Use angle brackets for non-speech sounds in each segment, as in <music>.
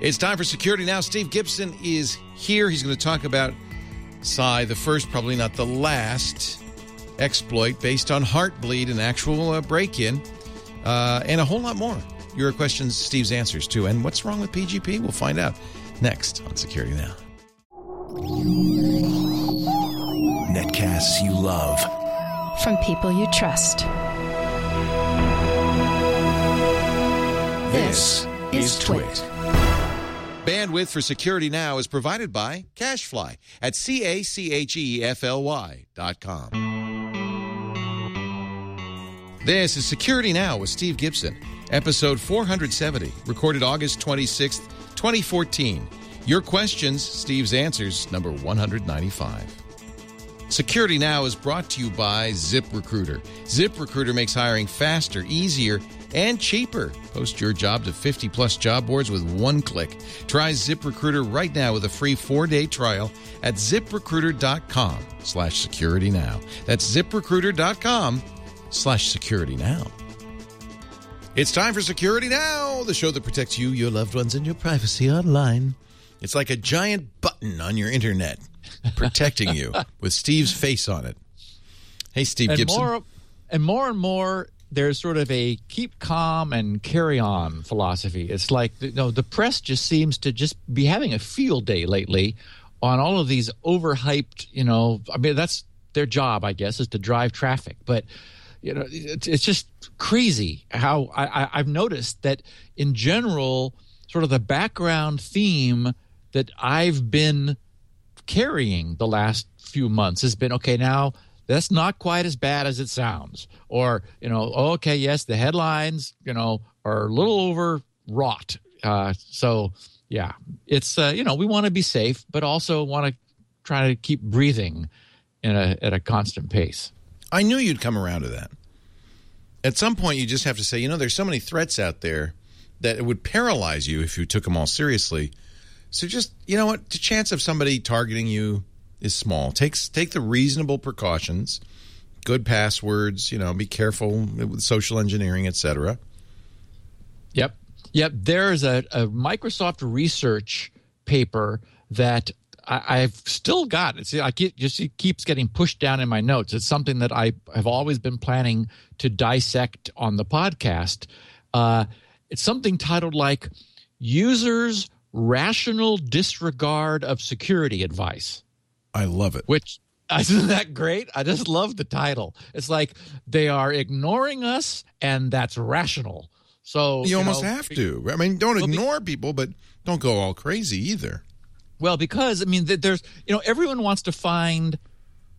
It's time for Security Now. Steve Gibson is here. He's going to talk about Psy, the first, probably not the last, exploit based on Heartbleed, an actual uh, break in, uh, and a whole lot more. Your questions, Steve's answers, too. And what's wrong with PGP? We'll find out next on Security Now. Netcasts you love. From people you trust. This is Twit. Bandwidth for Security Now is provided by CacheFly at C-A-C-H-E-F-L-Y dot com. This is Security Now with Steve Gibson, episode 470, recorded August 26th, 2014. Your questions, Steve's answers, number 195. Security Now is brought to you by ZipRecruiter. ZipRecruiter makes hiring faster, easier, and cheaper. Post your job to 50 plus job boards with one click. Try ZipRecruiter right now with a free four-day trial at ziprecruiter.com slash security now. That's ziprecruiter.com slash security now. It's time for Security Now, the show that protects you, your loved ones, and your privacy online. It's like a giant button on your internet protecting you <laughs> with Steve's face on it. Hey, Steve and Gibson. More, and more and more, there's sort of a keep calm and carry on philosophy. It's like you know, the press just seems to just be having a field day lately on all of these overhyped. You know, I mean that's their job, I guess, is to drive traffic, but. You know, it's, it's just crazy how I, I, I've noticed that in general, sort of the background theme that I've been carrying the last few months has been okay now that's not quite as bad as it sounds. Or you know okay yes the headlines you know are a little overwrought uh, so yeah. It's uh, you know we want to be safe but also want to try to keep breathing in a at a constant pace. I knew you'd come around to that. At some point, you just have to say, you know, there's so many threats out there that it would paralyze you if you took them all seriously. So just, you know what, the chance of somebody targeting you is small. Takes take the reasonable precautions, good passwords, you know, be careful with social engineering, etc. Yep. Yep. There's a, a Microsoft research paper that I, have still got. It's I keep, just it keeps getting pushed down in my notes. It's something that I have always been planning to dissect on the podcast. Uh, it's something titled like "Users' Rational Disregard of Security Advice." I love it. Which <laughs> isn't that great? I just love the title. It's like they are ignoring us, and that's rational. So you, you almost know, have to. I mean, don't ignore people, but don't go all crazy either. Well, because I mean, there's you know everyone wants to find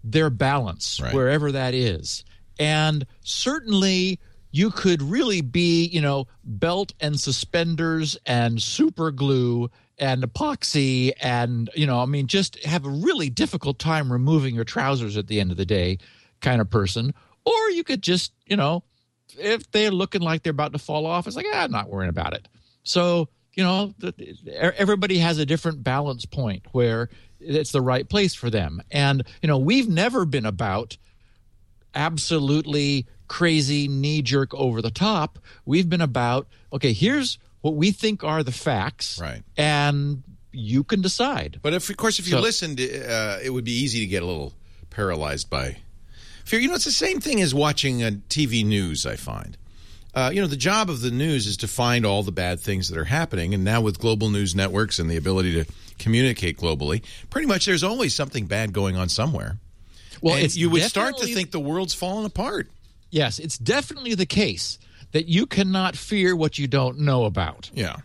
their balance Right. wherever that is, and certainly you could really be you know belt and suspenders and super glue and epoxy and you know I mean just have a really difficult time removing your trousers at the end of the day kind of person, or you could just you know if they're looking like they're about to fall off, it's like ah, I'm not worrying about it. So you know, everybody has a different balance point where it's the right place for them. And, you know, we've never been about absolutely crazy, knee jerk, over the top. We've been about, okay, here's what we think are the facts. Right. And you can decide. But if, of course, if you So- listened, uh, it would be easy to get a little paralyzed by fear. You know, it's the same thing as watching uh, TV news. I find. Uh, you know, the job of the news is to find all the bad things that are happening, and now with global news networks and the ability to communicate globally, pretty much there's always something bad going on somewhere. Well, you would start to think the world's falling apart. Yes, it's definitely the case that you cannot fear what you don't know about. Yeah.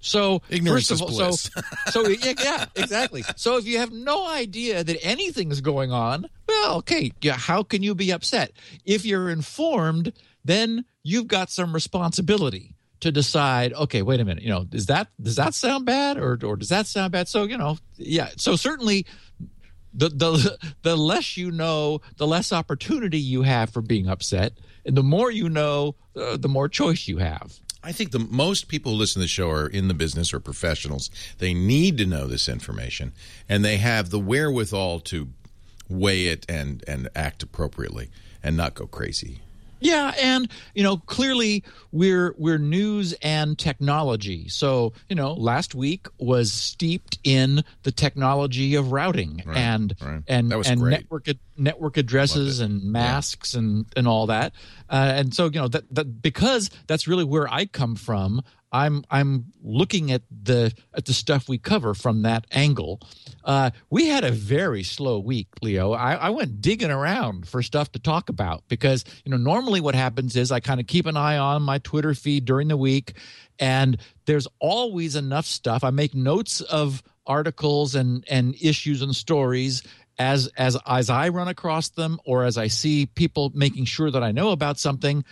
So Ignorance first of all, bliss. so so <laughs> yeah, yeah, exactly. So if you have no idea that anything's going on, well, okay, yeah, how can you be upset? If you're informed, then you've got some responsibility to decide. Okay, wait a minute. You know, is that does that sound bad, or or does that sound bad? So you know, yeah. So certainly. The, the <laughs> the less you know, the less opportunity you have for being upset, and the more you know, uh, the more choice you have. I think the most people who listen to the show are in the business or professionals. They need to know this information, and they have the wherewithal to weigh it and and act appropriately and not go crazy. Yeah, and you know, clearly we're we're news and technology. So, you know, last week was steeped in the technology of routing Right, and right. and and great. network network addresses and masks and and all that. Uh, and so, you know, that that because that's really where I come from. I'm I'm looking at the at the stuff we cover from that angle. Uh, we had a very slow week, Leo. I, I went digging around for stuff to talk about because you know normally what happens is I kind of keep an eye on my Twitter feed during the week, and there's always enough stuff. I make notes of articles and and issues and stories as as as I run across them or as I see people making sure that I know about something.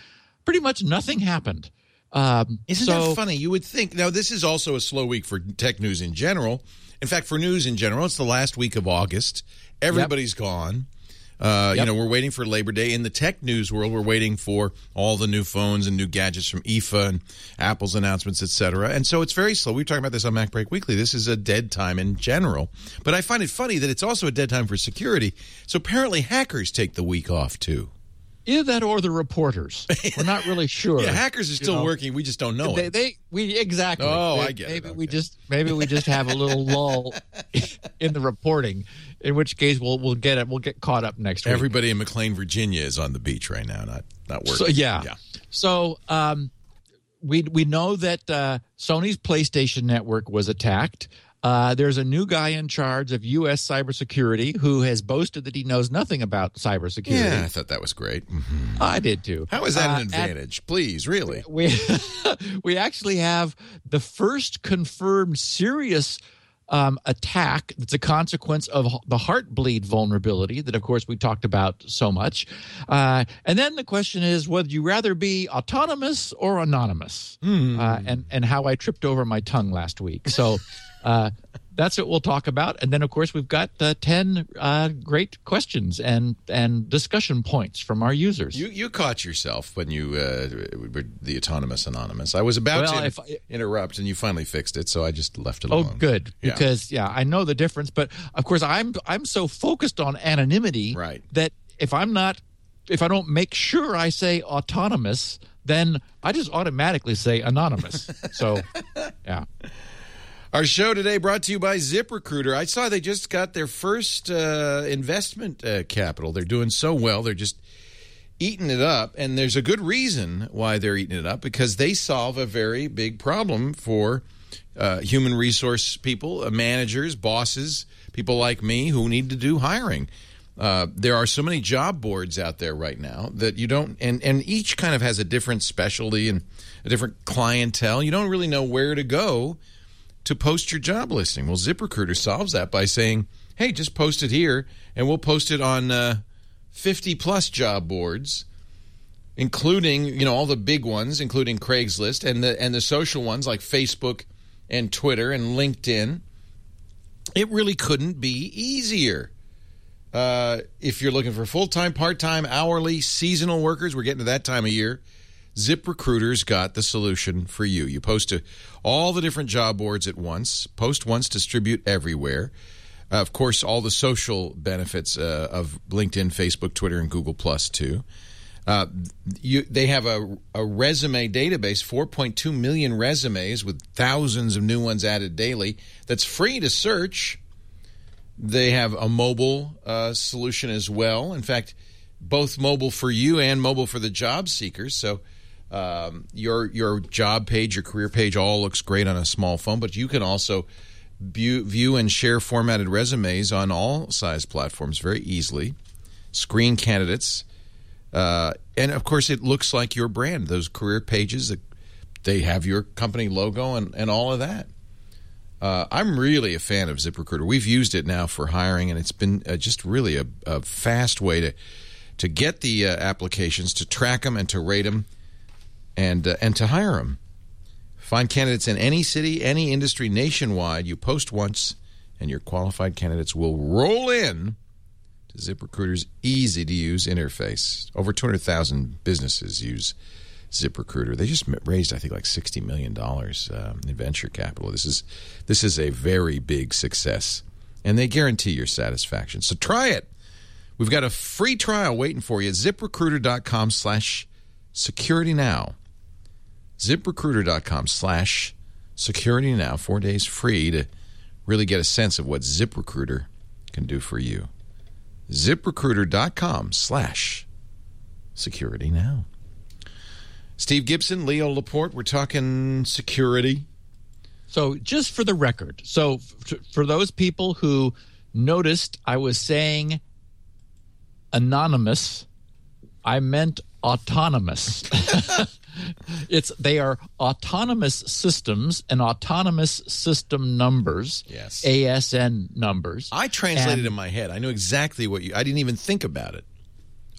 Pretty much nothing happened. Um, Isn't so, that funny? You would think. Now, this is also a slow week for tech news in general. In fact, for news in general, it's the last week of August. Everybody's gone. Uh, You know, we're waiting for Labor Day. In the tech news world, we're waiting for all the new phones and new gadgets from IFA and Apple's announcements, et cetera. And so it's very slow. We were talking about this on MacBreak Weekly. This is a dead time in general. But I find it funny that it's also a dead time for security. So apparently hackers take the week off, too. Either that or the reporters. We're not really <laughs> sure. Yeah, hackers are still know, working. We just don't know They, it. they we exactly. Oh, They- I get it. maybe we just maybe we just have a little <laughs> lull in the reporting. In which case, we'll we'll get it. We'll get caught up next week. Everybody in McLean, Virginia is on the beach right now, not not working. So yeah. Yeah. So um, we we know that uh, Sony's PlayStation Network was attacked. Uh, there's a new guy in charge of U.S. cybersecurity who has boasted that he knows nothing about cybersecurity. Yeah, I thought that was great. Mhm. I did too. How is that Uh, an advantage? Please, really? <laughs> we we actually have the first confirmed serious um, attack that's a consequence of the heartbleed vulnerability that of course we talked about so much uh, and then the question is whether you rather be autonomous or anonymous uh, and and how i tripped over my tongue last week so uh, that's what we'll talk about and then of course we've got uh, 10 uh, great questions and and discussion points from our users You you caught yourself when you uh, were the autonomous anonymous. I was about Well, to if interrupt, and you finally fixed it, so I just left it alone. Oh, good. Yeah. Because yeah, I know the difference, but of course, I'm I'm so focused on anonymity Right. that if I'm not, if I don't make sure I say autonomous, then I just automatically say anonymous. <laughs> so, yeah. Our show today brought to you by ZipRecruiter. I saw they just got their first uh, investment uh, capital. They're doing so well. They're just eating it up. And there's a good reason why they're eating it up because they solve a very big problem for uh, human resource people, uh, managers, bosses, people like me who need to do hiring. Uh, there are so many job boards out there right now that you don't, and, and each kind of has a different specialty and a different clientele. You don't really know where to go to post your job listing. Well, ZipRecruiter solves that by saying, hey, just post it here, and we'll post it on uh, 50 plus job boards, including you know all the big ones, including Craigslist and the and the social ones like Facebook and Twitter and LinkedIn. It really couldn't be easier. Uh, if you're looking for full time, part time, hourly, seasonal workers, we're getting to that time of year. ZipRecruiter's got the solution for you. You post to all the different job boards at once, post once, distribute everywhere. Uh, of course, all the social benefits uh, of LinkedIn, Facebook, Twitter, and Google Plus too. Uh, you, they have a, a resume database, 4.2 million resumes with thousands of new ones added daily. That's free to search. They have a mobile uh, solution as well. In fact, both mobile for you and mobile for the job seekers. So um, your your job page, your career page, all looks great on a small phone. But you can also view, view and share formatted resumes on all size platforms very easily. Screen candidates, uh, and of course, it looks like your brand. Those career pages, they have your company logo and, and all of that. Uh, I'm really a fan of ZipRecruiter. We've used it now for hiring, and it's been uh, just really a, a fast way to to get the uh, applications, to track them, and to rate them, and uh, and to hire them. Find candidates in any city, any industry, nationwide. You post once, and your qualified candidates will roll in to ZipRecruiter's easy to use interface. Over 200,000 businesses use ZipRecruiter. They just raised, I think, like $60 million um, in venture capital. This is, this is a very big success, and they guarantee your satisfaction. So try it. We've got a free trial waiting for you. ZipRecruiter.com slash Security Now. ZipRecruiter.com slash security now. Four days free to really get a sense of what ZipRecruiter can do for you. ZipRecruiter.com slash security now. Steve Gibson, Leo Laporte, we're talking security. So, just for the record, so for those people who noticed I was saying anonymous, I meant autonomous. <laughs> it's they are autonomous systems and autonomous system numbers. Yes. ASN numbers. I translated And- in my head. I knew exactly what you. I didn't even think about it,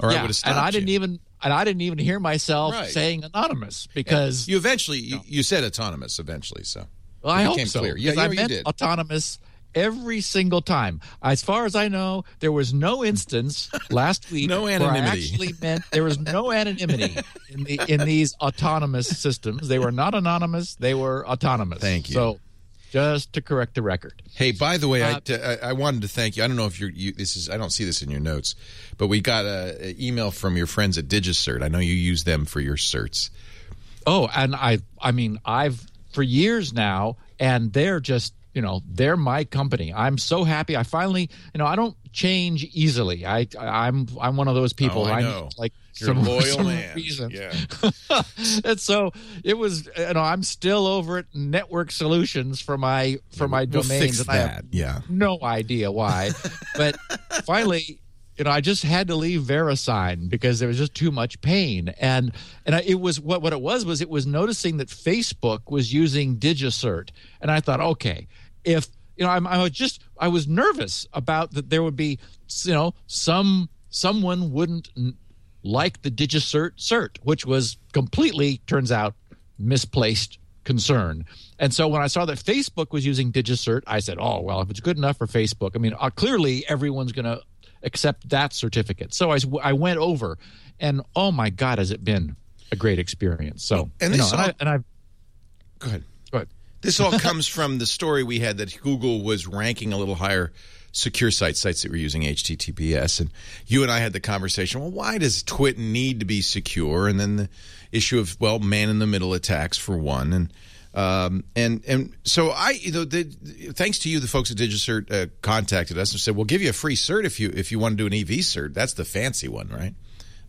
or I would have stopped. and I didn't you. even and I didn't even hear myself Right. saying anonymous because You eventually you, you said autonomous eventually. So Well, I hope so. clear. Yeah, yeah, I you meant did. autonomous every single time. As far as I know, there was no instance <laughs> last week No where I anonymity. actually meant there was no anonymity in the in these autonomous systems. They were not anonymous; they were autonomous. Thank you. So, just to correct the record. Hey, by the way, Uh, I, I, I wanted to thank you. I don't know if you're, you this is I don't see this in your notes, but we got a, a email from your friends at DigiCert. I know you use them for your certs. Oh, and I I mean I've for years now, and they're just you know they're my company. I'm so happy. I finally you know I don't change easily. I I'm I'm one of those people. Oh, I know. like You're a some <laughs> loyal some man. reason. Yeah. <laughs> and so it was. You know I'm still over at Network Solutions for my for my We'll domains. fix that. Yeah. no idea why. but <laughs> finally, you know, I just had to leave VeriSign because there was just too much pain. And and I, it was what what it was was it was noticing that Facebook was using DigiCert, and I thought, okay, if you know, I'm, I was just I was nervous about that there would be you know some someone wouldn't like the DigiCert cert, which was completely turns out misplaced concern. And so when I saw that Facebook was using DigiCert, I said, "Oh well, if it's good enough for Facebook, I mean, uh, clearly everyone's going to accept that certificate." So I I went over, and oh my God, has it been a great experience? So And you this know, and, I, and I've Go ahead. This all comes from the story we had that Google was ranking a little higher secure sites, sites that were using HTTPS. And you and I had the conversation, well, why does Twit need to be secure? And then the issue of, well, man in the middle attacks for one. And um, and and so I, you know, the, thanks to you, the folks at DigiCert uh, contacted us and said, "We'll give you a free cert if you if you want to do an EV cert. That's the fancy one, right?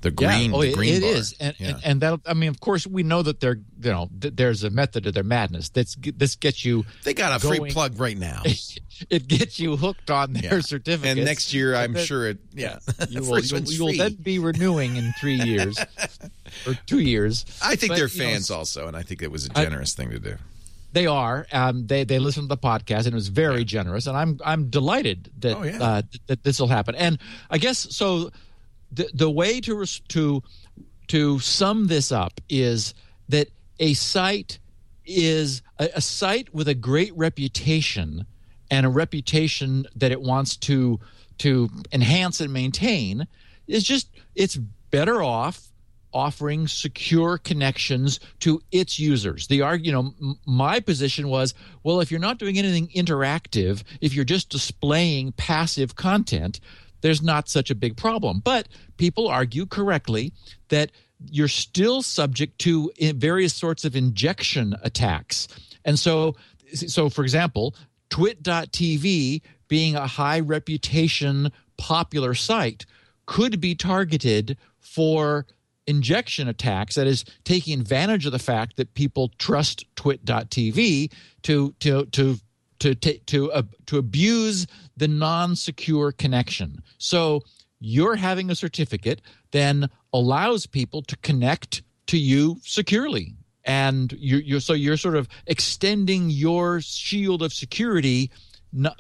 The green, yeah, oh, the green it bar. is, and, Yeah. and and that I mean, of course, we know that there, you know, th- there's a method to their madness. That's this gets you, they got a free plug right now. <laughs> it gets you hooked on their Yeah. certificate. And next year, I'm then- sure it. Yeah, you <laughs> will, you'll, you will then be renewing in three <laughs> years or two years. I think But, they're you know, fans also, and I think it was a generous thing to do. They are. Um, they they listen to the podcast, and it was very generous. And I'm I'm delighted that Oh, uh, that this will happen. And I guess so. The the way to to to sum this up is that a site is a, a site with a great reputation and a reputation that it wants to to enhance and maintain is just it's better off offering secure connections to its users. The you know, my position was, well, if you're not doing anything interactive, if you're just displaying passive content, there's not such a big problem. But people argue correctly that you're still subject to eh, various sorts of injection attacks. And so so for example, twit.tv being a high reputation popular site could be targeted for injection attacks that is taking advantage of the fact that people trust twit.tv to to to to to to, uh, to abuse the non-secure connection so you're having a certificate then allows people to connect to you securely and you you're so you're sort of extending your shield of security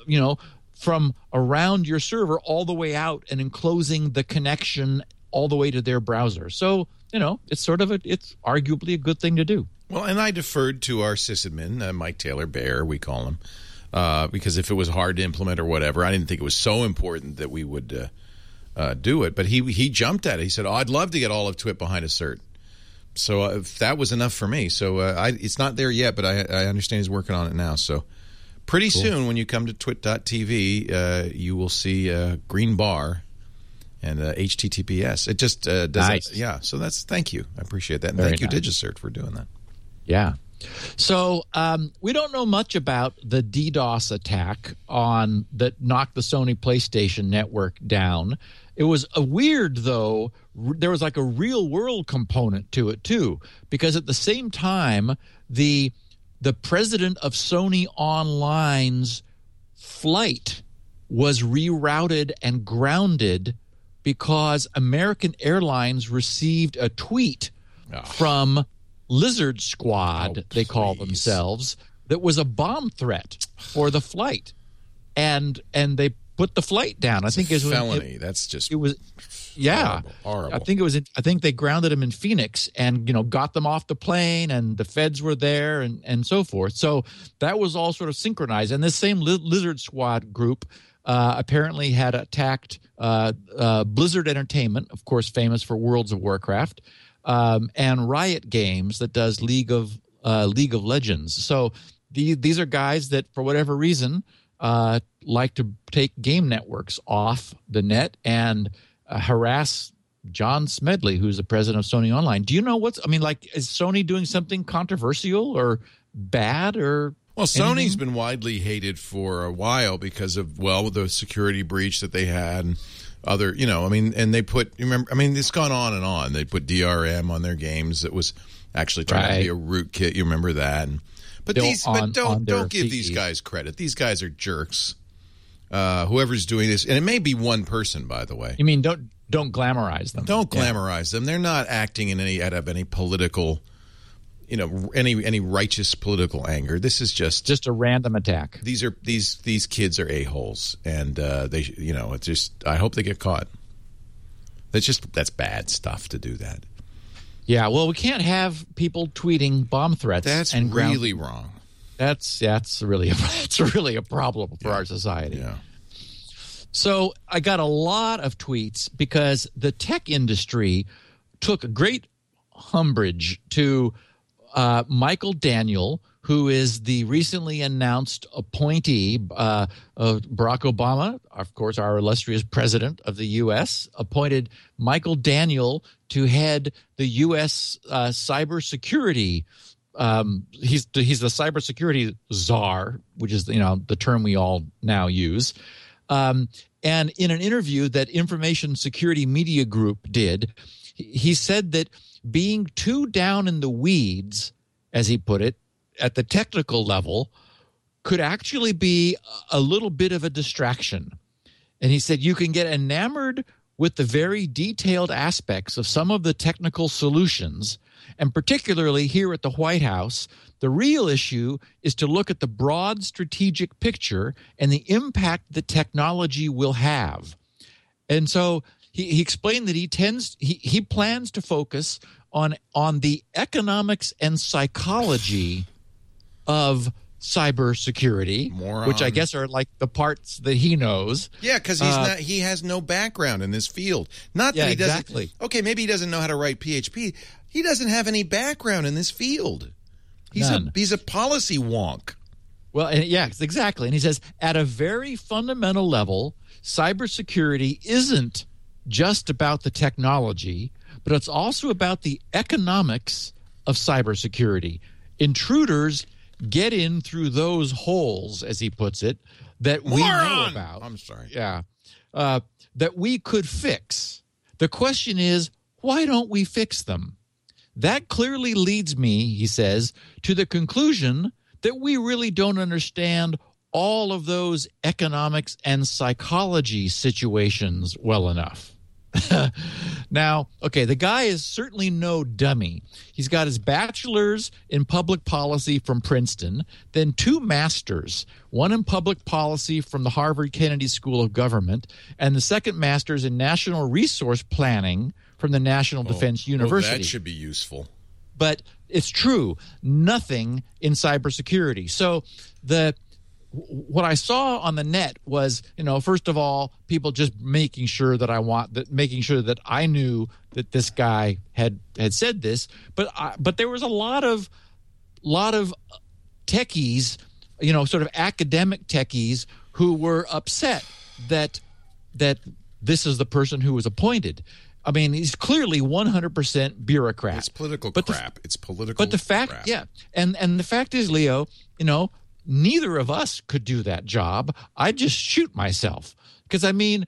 you know from around your server all the way out and enclosing the connection all the way to their browser. So, you know, it's sort of a, it's arguably a good thing to do. Well, and I deferred to our sysadmin, uh, Mike Taylor Bear, we call him, uh, because if it was hard to implement or whatever, I didn't think it was so important that we would uh, uh, do it. But he he jumped at it. He said, "Oh, I'd love to get all of Twit behind a cert." So uh, that was enough for me. So uh, I, it's not there yet, but I, I understand he's working on it now. So pretty soon, when you come to twit.tv, uh, you will see a green bar and uh, HTTPS. It just uh, does. Nice. Yeah. So that's thank you. I appreciate that. And Very thank you, nice. DigiCert, for doing that. Yeah. So um, we don't know much about the DDoS attack on that knocked the Sony PlayStation network down. It was a weird though. r- There was like a real world component to it too, because at the same time the the president of Sony Online's flight was rerouted and grounded because American Airlines received a tweet from Lizard Squad, Oh, they call themselves, that was a bomb threat for the flight. And and they put the flight down. I think it was felony. It, that's just it was yeah. Horrible, horrible. I think it was I think they grounded him in Phoenix and you know got them off the plane and the feds were there and and so forth. So that was all sort of synchronized. And this same li- Lizard Squad group uh, apparently had attacked uh, uh, Blizzard Entertainment, of course, famous for Worlds of Warcraft, um, and Riot Games that does League of uh, League of Legends. So the, these are guys that, for whatever reason, uh, like to take game networks off the net and uh, harass John Smedley, who's the president of Sony Online. Do you know what's? I mean, like, is Sony doing something controversial or bad or? Well, Sony's Anything? been widely hated for a while because of well the security breach that they had and other you know I mean and they put you remember I mean it's gone on and on they put DRM on their games that was actually trying to be Right. a rootkit you remember that and, but Built these on- but don't don't give these guys credit these guys are jerks uh, whoever's doing this and it may be one person by the way You mean don't don't glamorize them? don't Yeah. glamorize them. They're not acting in any out of any political, you know, any any righteous political anger. This is just Just a random attack. these are these these kids are a holes, and uh, they you know it's just I hope they get caught. That's just that's bad stuff to do that. Yeah. Well, we can't have people tweeting bomb threats. That's and ground- really wrong. that's that's really a, <laughs> that's really a problem for our society. Yeah. So I got a lot of tweets because the tech industry took great umbrage to uh, Michael Daniel, who is the recently announced appointee uh, of Barack Obama, of course, our illustrious president of the U.S., appointed Michael Daniel to head the U.S. Uh, cybersecurity. Um, he's he's the cybersecurity czar, which is you know the term we all now use. Um, and in an interview that Information Security Media Group did, he- he said that being too down in the weeds, as he put it, at the technical level, could actually be a little bit of a distraction. And he said you can get enamored with the very detailed aspects of some of the technical solutions. And particularly here at the White House, the real issue is to look at the broad strategic picture and the impact that technology will have. And so he, he explained that he tends he, he plans to focus on on the economics and psychology of cybersecurity, Moron. which I guess are like the parts that he knows. Yeah, because he's Uh, not. He has no background in this field. Not Yeah, that he doesn't. exactly. Okay, maybe he doesn't know how to write PHP. He doesn't have any background in this field. He's None. a he's a policy wonk. Well, yes, exactly. And he says at a very fundamental level, cybersecurity isn't just about the technology, but it's also about the economics of cybersecurity. Intruders get in through those holes, as he puts it, that we know about. I'm sorry. Yeah. Uh, that we could fix. The question is, why don't we fix them? That clearly leads me, he says, to the conclusion that we really don't understand all of those economics and psychology situations well enough. <laughs> now, okay, the guy is certainly no dummy. He's got his bachelor's in public policy from Princeton, then two masters, one in public policy from the Harvard Kennedy School of Government, and the second master's in national resource planning from the National oh, Defense University Oh, that should be useful. but it's true nothing in cybersecurity so the what i saw on the net was you know first of all people just making sure that i want that making sure that i knew that this guy had had said this but I, but there was a lot of lot of techies you know sort of academic techies who were upset that that this is the person who was appointed. I mean, he's clearly 100% bureaucrat. It's political But the- crap. it's political. But the fact, crap. yeah, and and the fact is, Leo, you know, neither of us could do that job. I'd just shoot myself because I mean,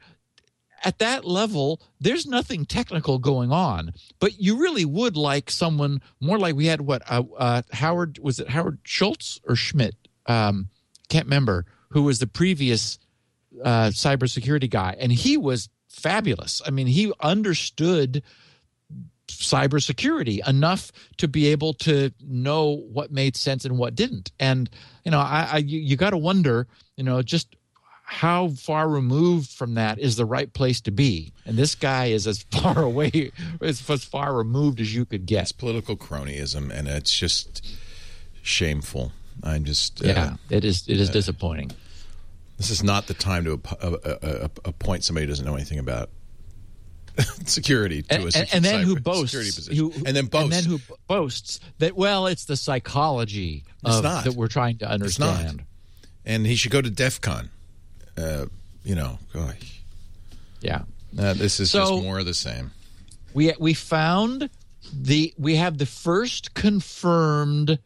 at that level, there's nothing technical going on. But you really would like someone more like we had what uh, uh, Howard was it Howard Schultz or Schmidt? Um, can't remember who was the previous uh, cybersecurity guy, and he was fabulous. I mean, he understood cybersecurity enough to be able to know what made sense and what didn't. And you know, I, I you, you got to wonder, you know, just how far removed from that is the right place to be. And this guy is as <laughs> far away, as, as far removed as you could get. It's political cronyism, and it's just shameful. I'm just uh, Yeah, it is. It is disappointing. This is not the time to app- uh, uh, uh, appoint somebody who doesn't know anything about <laughs> security to and, a and, and then who boasts, who- and then boasts. and then who boasts that well, it's the psychology It's of, not. that we're trying to not. understand. and he should go to DEF CON. Uh, you know, gosh. Yeah, Uh, this is So- just more of the same. we we found the we have the first confirmed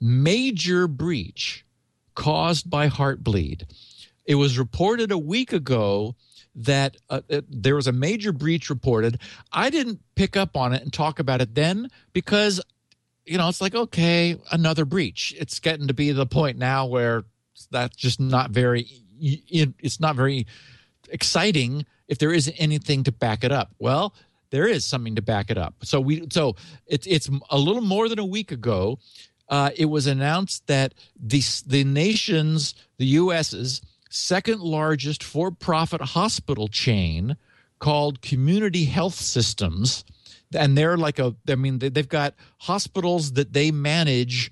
major breach caused by heartbleed. It was reported a week ago that uh, uh, there was a major breach reported. I didn't pick up on it and talk about it then because you know it's like okay, another breach. It's getting to be the point now where that's just not very it- it's not very exciting if there isn't anything to back it up. Well, there is something to back it up. So we so it's it's a little more than a week ago. Uh, it was announced that the the nation's the U.S.'s second largest for profit hospital chain called Community Health Systems, and they're like a I mean they, they've got hospitals that they manage.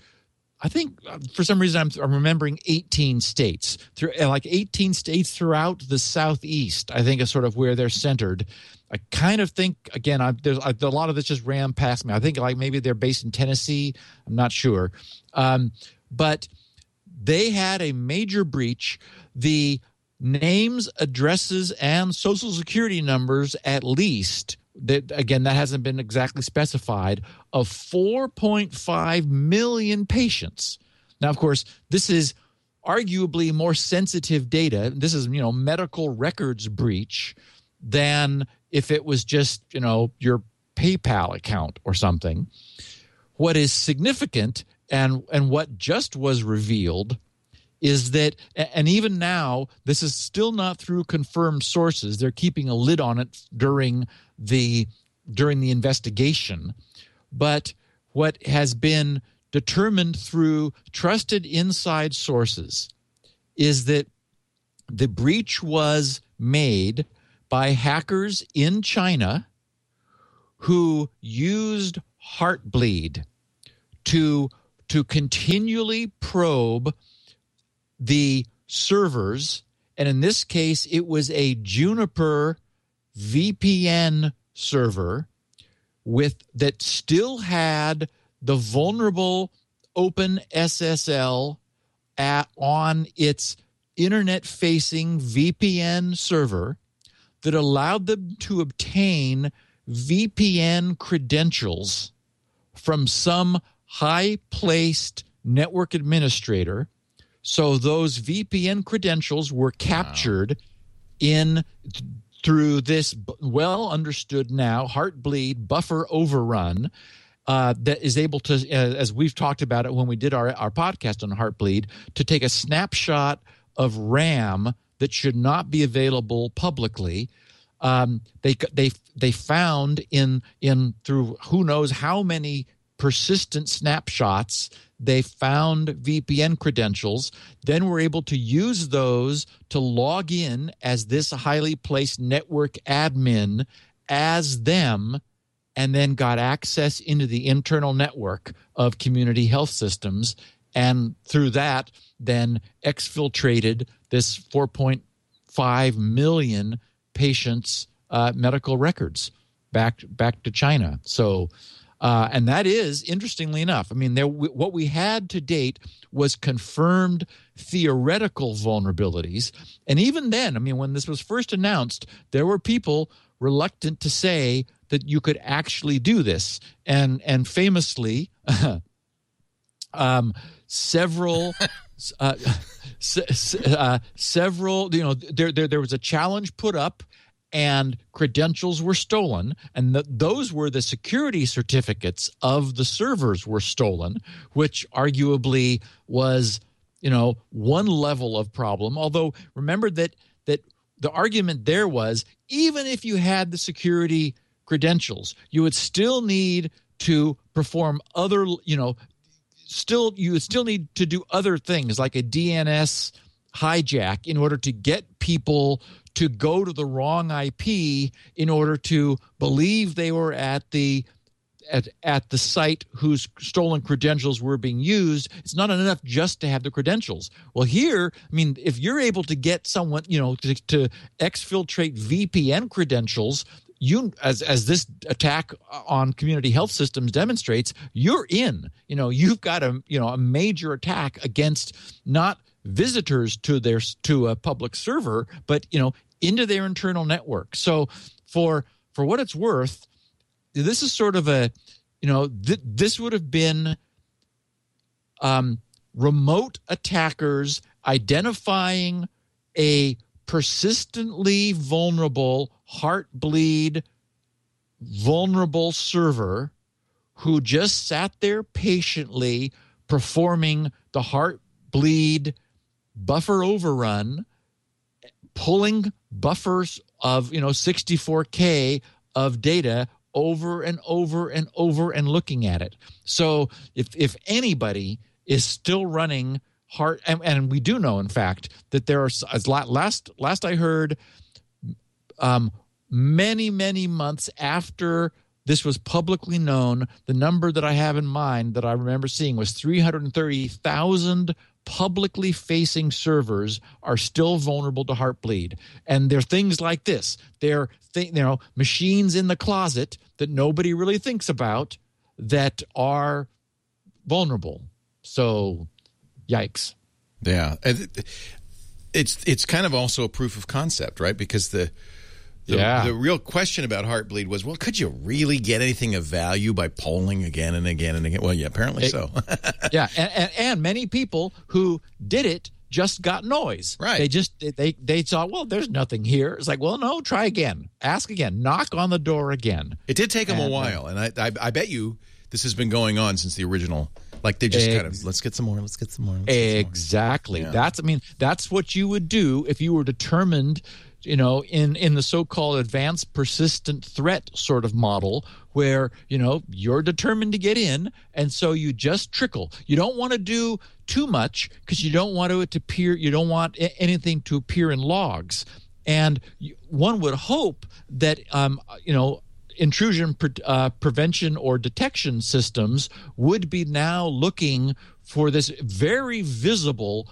I think for some reason I'm, I'm remembering 18 states through like 18 states throughout the southeast. I think is sort of where they're centered. I kind of think again, I, there's I, a lot of this just ran past me. I think like maybe they're based in Tennessee. I'm not sure, um, but they had a major breach. The names, addresses, and social security numbers, at least that again that hasn't been exactly specified of 4.5 million patients. Now, of course, this is arguably more sensitive data. This is you know medical records breach than if it was just you know your PayPal account or something. What is significant and and what just was revealed is that and even now this is still not through confirmed sources. They're keeping a lid on it during the during the investigation. But what has been determined through trusted inside sources is that the breach was made by hackers in China who used Heartbleed to to continually probe the servers and in this case it was a Juniper VPN server with that still had the vulnerable open SSL at, on its internet facing VPN server that allowed them to obtain VPN credentials from some high placed network administrator. So those VPN credentials were captured in through this well understood now heartbleed buffer overrun uh, that is able to, uh, as we've talked about it when we did our, our podcast on Heartbleed, to take a snapshot of RAM that should not be available publicly. Um, they they they found in in through who knows how many persistent snapshots they found VPN credentials. Then were able to use those to log in as this highly placed network admin as them and then got access into the internal network of community health systems and through that then exfiltrated this 4.5 million patients uh, medical records back back to China so Uh, and that is, interestingly enough, I mean, there, what we had to date was confirmed theoretical vulnerabilities. And even then, I mean, when this was first announced, there were people reluctant to say that you could actually do this. And and famously, <laughs> um, several. <laughs> uh, <laughs> uh, several, you know, there, there there was a challenge put up and credentials were stolen and those were the security certificates of the servers were stolen which arguably was you know one level of problem. Although remember that that the argument there was even if you had the security credentials you would still need to perform other you know still you would still need to do other things like a DNS hijack in order to get people to go to the wrong IP in order to believe they were at the at, at the site whose stolen credentials were being used. It's not enough just to have the credentials. Well, here, I mean, if you're able to get someone, you know, to, to exfiltrate VPN credentials, you as as this attack on community health systems demonstrates, you're in. You know, you've got a you know a major attack against not visitors to their to a public server, but you know into their internal network. So for for what it's worth, this is sort of a you know th- this would have been um, remote attackers identifying a persistently vulnerable heartbleed vulnerable server who just sat there patiently performing the heartbleed buffer overrun pulling buffers of you know 64k of data over and over and over and looking at it. So if if anybody is still running hard and, and we do know in fact that there are as last last i heard um, many many months after this was publicly known the number that i have in mind that i remember seeing was 330000 publicly facing servers are still vulnerable to heartbleed and there are things like this. They're th- you know machines in the closet that nobody really thinks about that are vulnerable. So yikes. Yeah. It's it's kind of also a proof of concept right? Because the the, yeah. the real question about Heartbleed was, well, could you really get anything of value by polling again and again and again? Well, yeah, apparently it, so. <laughs> <laughs> yeah, and, and, and many people who did it just got noise. Right. They just they they thought, well, there's nothing here. It's like, well, no, try again, ask again, knock on the door again. It did take them and, a uh, while, and I, I, I bet you this has been going on since the original. Like they just ex- kind of let's get some more, let's get some more. exactly. Some more. Yeah. That's I mean that's what you would do if you were determined you know in in the so-called advanced persistent threat sort of model where you know you're determined to get in and so you just trickle. You don't want to do too much because you don't want it to appear you don't want anything to appear in logs. And one would hope that um, you know intrusion pre- uh, prevention or detection systems would be now looking for this very visible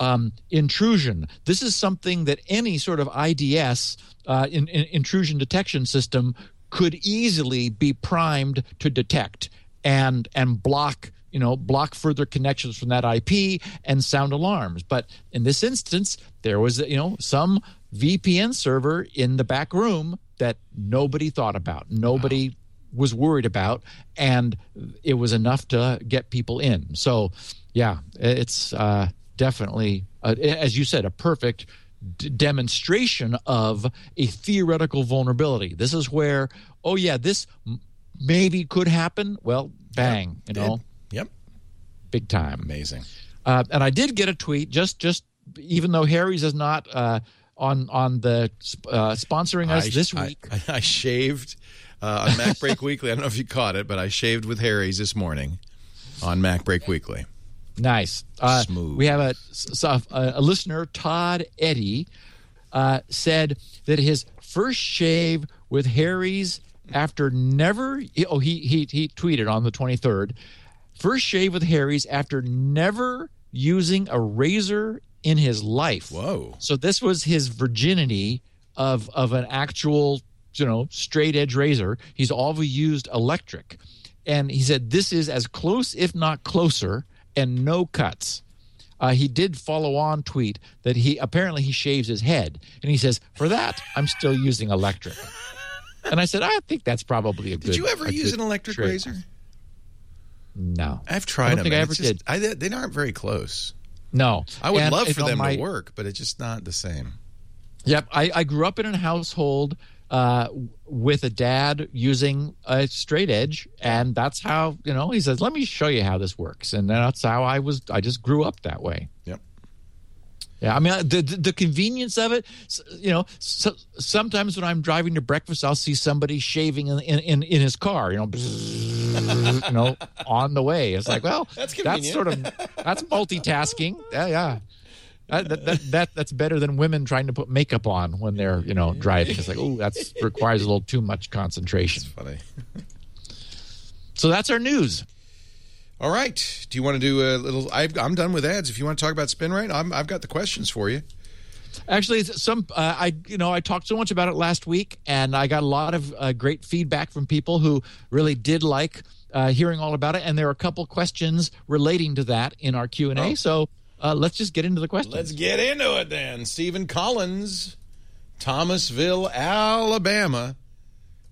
um, intrusion. This is something that any sort of IDS, uh, in, in, intrusion detection system, could easily be primed to detect and and block you know block further connections from that IP and sound alarms. But in this instance, there was you know some VPN server in the back room that nobody thought about. Nobody wow. was worried about, and it was enough to get people in. So, yeah, it's uh, definitely, uh, as you said, a perfect d- demonstration of a theoretical vulnerability. This is where, oh yeah, this m- maybe could happen. Well, bang, yep. you know. Yep. Big time. Amazing. Uh, and I did get a tweet just just even though Harry's is not uh, on on the uh, sponsoring us I, this week. I, I shaved uh, on Mac Break <laughs> Weekly. I don't know if you caught it, but I shaved with Harry's this morning on MacBreak Weekly. Nice. Uh, Smooth. We have a, a, a listener, Todd Eddy, uh, said that his first shave with Harry's after never. Oh, he he he tweeted on the twenty third. First shave with Harry's after never using a razor in his life. Whoa! So this was his virginity of of an actual you know straight edge razor. He's always used electric, and he said this is as close, if not closer, and no cuts. Uh, he did follow on tweet that he apparently he shaves his head, and he says for that I'm still using electric. And I said I think that's probably a good. Did you ever use an electric trade. razor? No, I've I tried don't them. think I ever just- did. I, they aren't very close. no. I would And, love for them my- to work, but it's just not the same. Yep, I, I grew up in a household uh, with a dad using a straight edge, and that's how you know. He says, "Let me show you how this works," and that's how I was. I just grew up that way. Yep. Yeah, I mean the the, convenience of it. You know, so, sometimes when I'm driving to breakfast, I'll see somebody shaving in in, in, his car. You know, you know, <laughs> on the way. It's like, well, That's that's sort of that's multitasking. Yeah, yeah. That, that, that, that that's better than women trying to put makeup on when they're you know driving. It's like, oh, that requires a little too much concentration. Funny. <laughs> So that's our news. All right. Do you want to do a little? I've, I'm done with ads. If you want to talk about SpinRite, I'm, I've got the questions for you. Actually, some uh, I you know I talked so much about it last week, and I got a lot of uh, great feedback from people who really did like uh, hearing all about it. And there are a couple questions relating to that in our Q and Oh. A. So uh, let's just get into the questions. Let's get into it then. Stephen Collins, Thomasville, Alabama.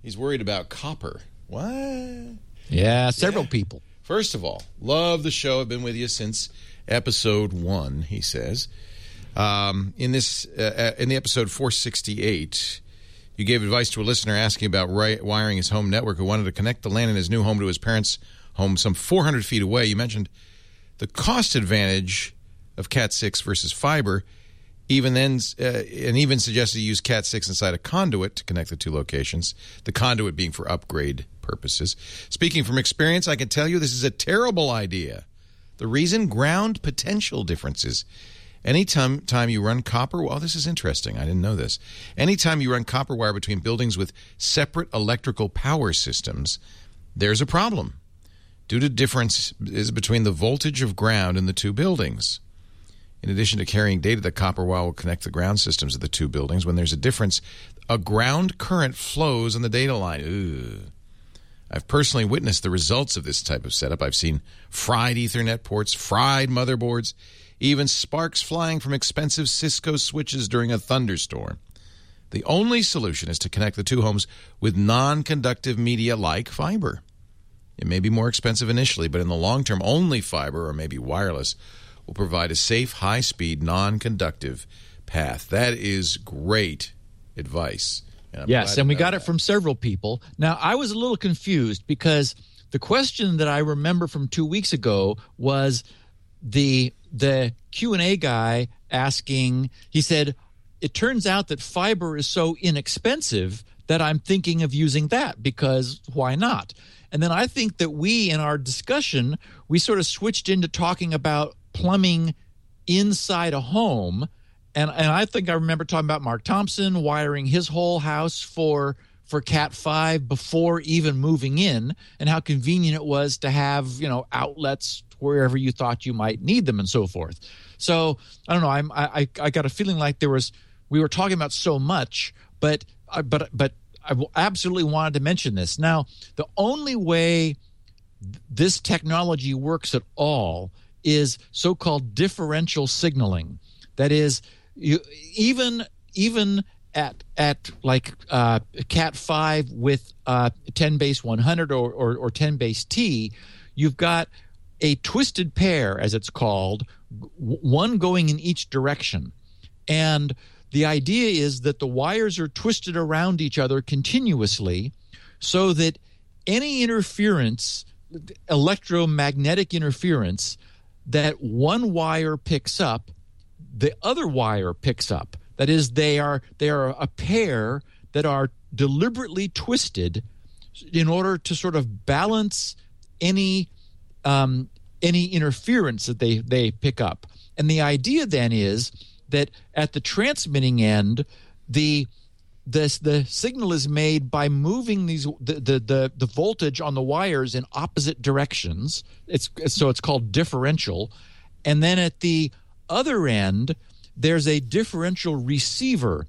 He's worried about copper. What? yeah, several people. First of all, love the show. I've been with you since episode one. He says, um, in this uh, uh, in the episode 468, you gave advice to a listener asking about ri- wiring his home network who wanted to connect the LAN in his new home to his parents' home, some 400 feet away. You mentioned the cost advantage of Cat 6 versus fiber. Even then, uh, and even suggested you use Cat 6 inside a conduit to connect the two locations, the conduit being for upgrade purposes. Speaking from experience, I can tell you this is a terrible idea. The reason ground potential differences. Anytime time you run copper, well, this is interesting. I didn't know this. Anytime you run copper wire between buildings with separate electrical power systems, there's a problem due to differences between the voltage of ground in the two buildings. In addition to carrying data, the copper wire will connect the ground systems of the two buildings. When there's a difference, a ground current flows on the data line. Ugh. I've personally witnessed the results of this type of setup. I've seen fried Ethernet ports, fried motherboards, even sparks flying from expensive Cisco switches during a thunderstorm. The only solution is to connect the two homes with non conductive media like fiber. It may be more expensive initially, but in the long term, only fiber or maybe wireless will provide a safe, high speed, non conductive path. That is great advice. And Yes, and we got that. it from several people. Now, I was a little confused because the question that I remember from two weeks ago was the the Q and A guy asking. He said, "It turns out that fiber is so inexpensive that I'm thinking of using that because why not?" And then I think that we, in our discussion, we sort of switched into talking about plumbing inside a home and and I think I remember talking about Mark Thompson wiring his whole house for for Cat five before even moving in, and how convenient it was to have you know outlets wherever you thought you might need them and so forth. So I don't know. I'm I I, got a feeling like there was we were talking about so much, but I- but but I absolutely wanted to mention this. Now the only way this technology works at all is so-called differential signaling. That is, you, even even at at like uh, Cat five with uh, ten base one hundred or, or or ten base T, you've got a twisted pair, as it's called, one going in each direction, and the idea is that the wires are twisted around each other continuously, so that any interference, electromagnetic interference, that one wire picks up, the other wire picks up. That is, they are they are a pair that are deliberately twisted in order to sort of balance any um, any interference that they they pick up. And the idea then is that at the transmitting end, the this the signal is made by moving these the, the the the voltage on the wires in opposite directions. It's so it's called differential. And then at the other end there's a differential receiver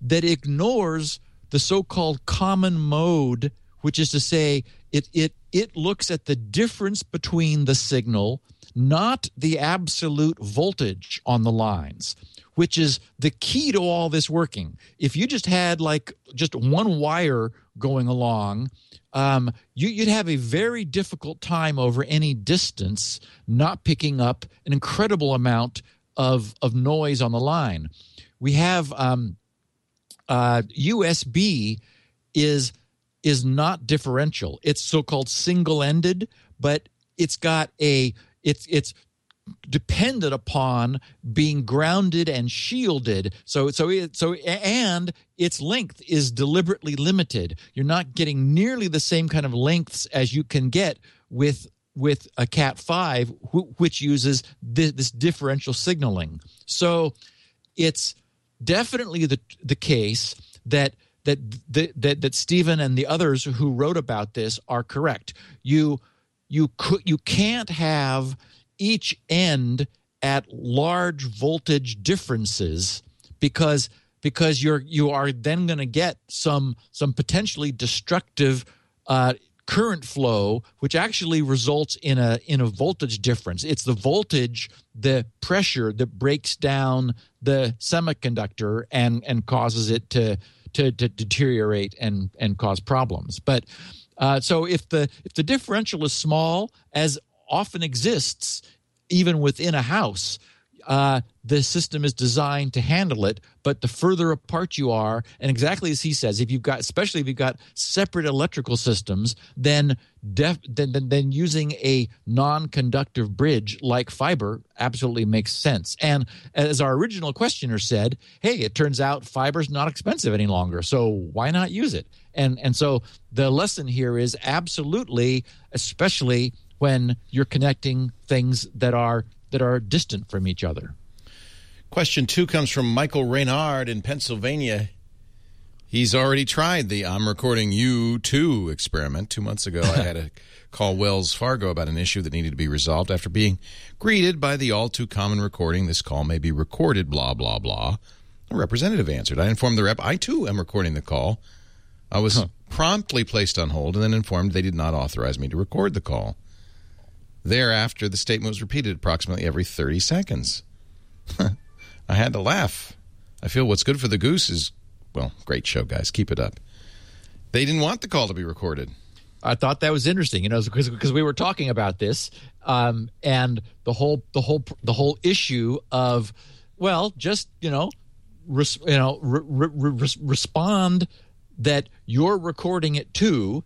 that ignores the so-called common mode which is to say, it it it looks at the difference between the signal, not the absolute voltage on the lines which is the key to all this working. If you just had like just one wire going along, um, you, would have a very difficult time over any distance not picking up an incredible amount of, of noise on the line. We have um, uh, USB is is not differential. It's so-called single-ended, but it's got a it's it's dependent upon being grounded and shielded. So so it, so and its length is deliberately limited. You're not getting nearly the same kind of lengths as you can get with with a Cat five, which uses this, this differential signaling. So it's definitely the the case that that that that Stephen and the others who wrote about this are correct. You you could you can't have each end at large voltage differences because because you're you are then going to get some some potentially destructive uh, current flow which actually results in a in a voltage difference. It's the voltage the pressure that breaks down the semiconductor and and causes it to to, to deteriorate and and cause problems. But uh, so if the if the differential is small as often exists even within a house. Uh, the system is designed to handle it, but the further apart you are, and exactly as he says, if you've got, especially if you've got separate electrical systems, then def, then, then, then using a non-conductive bridge like fiber absolutely makes sense. And as our original questioner said, hey, it turns out fiber's not expensive any longer, so why not use it? And and so the lesson here is absolutely, especially when you're connecting things that are that are distant from each other. Question two comes from Michael Reynard in Pennsylvania. He's already tried the I'm recording you too experiment. Two months ago, I had to <laughs> call Wells Fargo about an issue that needed to be resolved after being greeted by the all too common recording. This call may be recorded, blah, blah, blah. A representative answered. I informed the rep, I too am recording the call. I was huh. promptly placed on hold and then informed they did not authorize me to record the call. Thereafter, the statement was repeated approximately every 30 seconds. <laughs> I had to laugh. I feel what's good for the goose is, well, great show, guys. Keep it up. They didn't want the call to be recorded. I thought that was interesting, you know, because because we were talking about this, um, and the whole the whole the whole issue of, well, just you know, res, you know, re, re, respond that you're recording it too,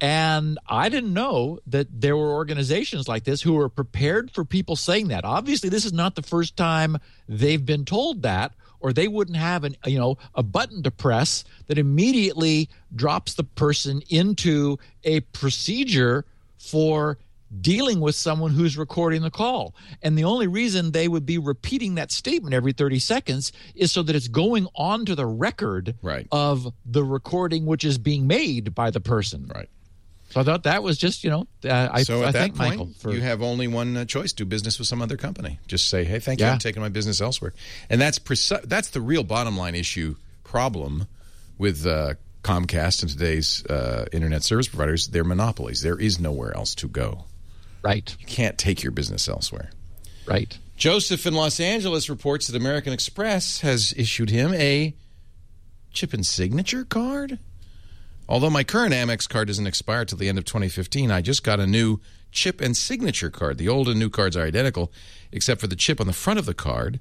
and I didn't know that there were organizations like this who were prepared for people saying that. Obviously, this is not the first time they've been told that, or they wouldn't have an you know a button to press that immediately drops the person into a procedure for dealing with someone who's recording the call. And the only reason they would be repeating that statement every 30 seconds is so that it's going on to the record right. of the recording which is being made by the person. Right. So I thought that was just, you know, uh, I, so at I that thank point, Michael for. You have only one uh, choice: do business with some other company. Just say, "Hey, thank you, I'm taking my business elsewhere," and that's preci- that's the real bottom line issue problem with uh, Comcast and today's uh, internet service providers. They're monopolies. There is nowhere else to go. Right. You can't take your business elsewhere. Right. Joseph in Los Angeles reports that American Express has issued him a chip and signature card. Although my current Amex card doesn't expire till the end of 2015, I just got a new chip and signature card. The old and new cards are identical, except for the chip on the front of the card.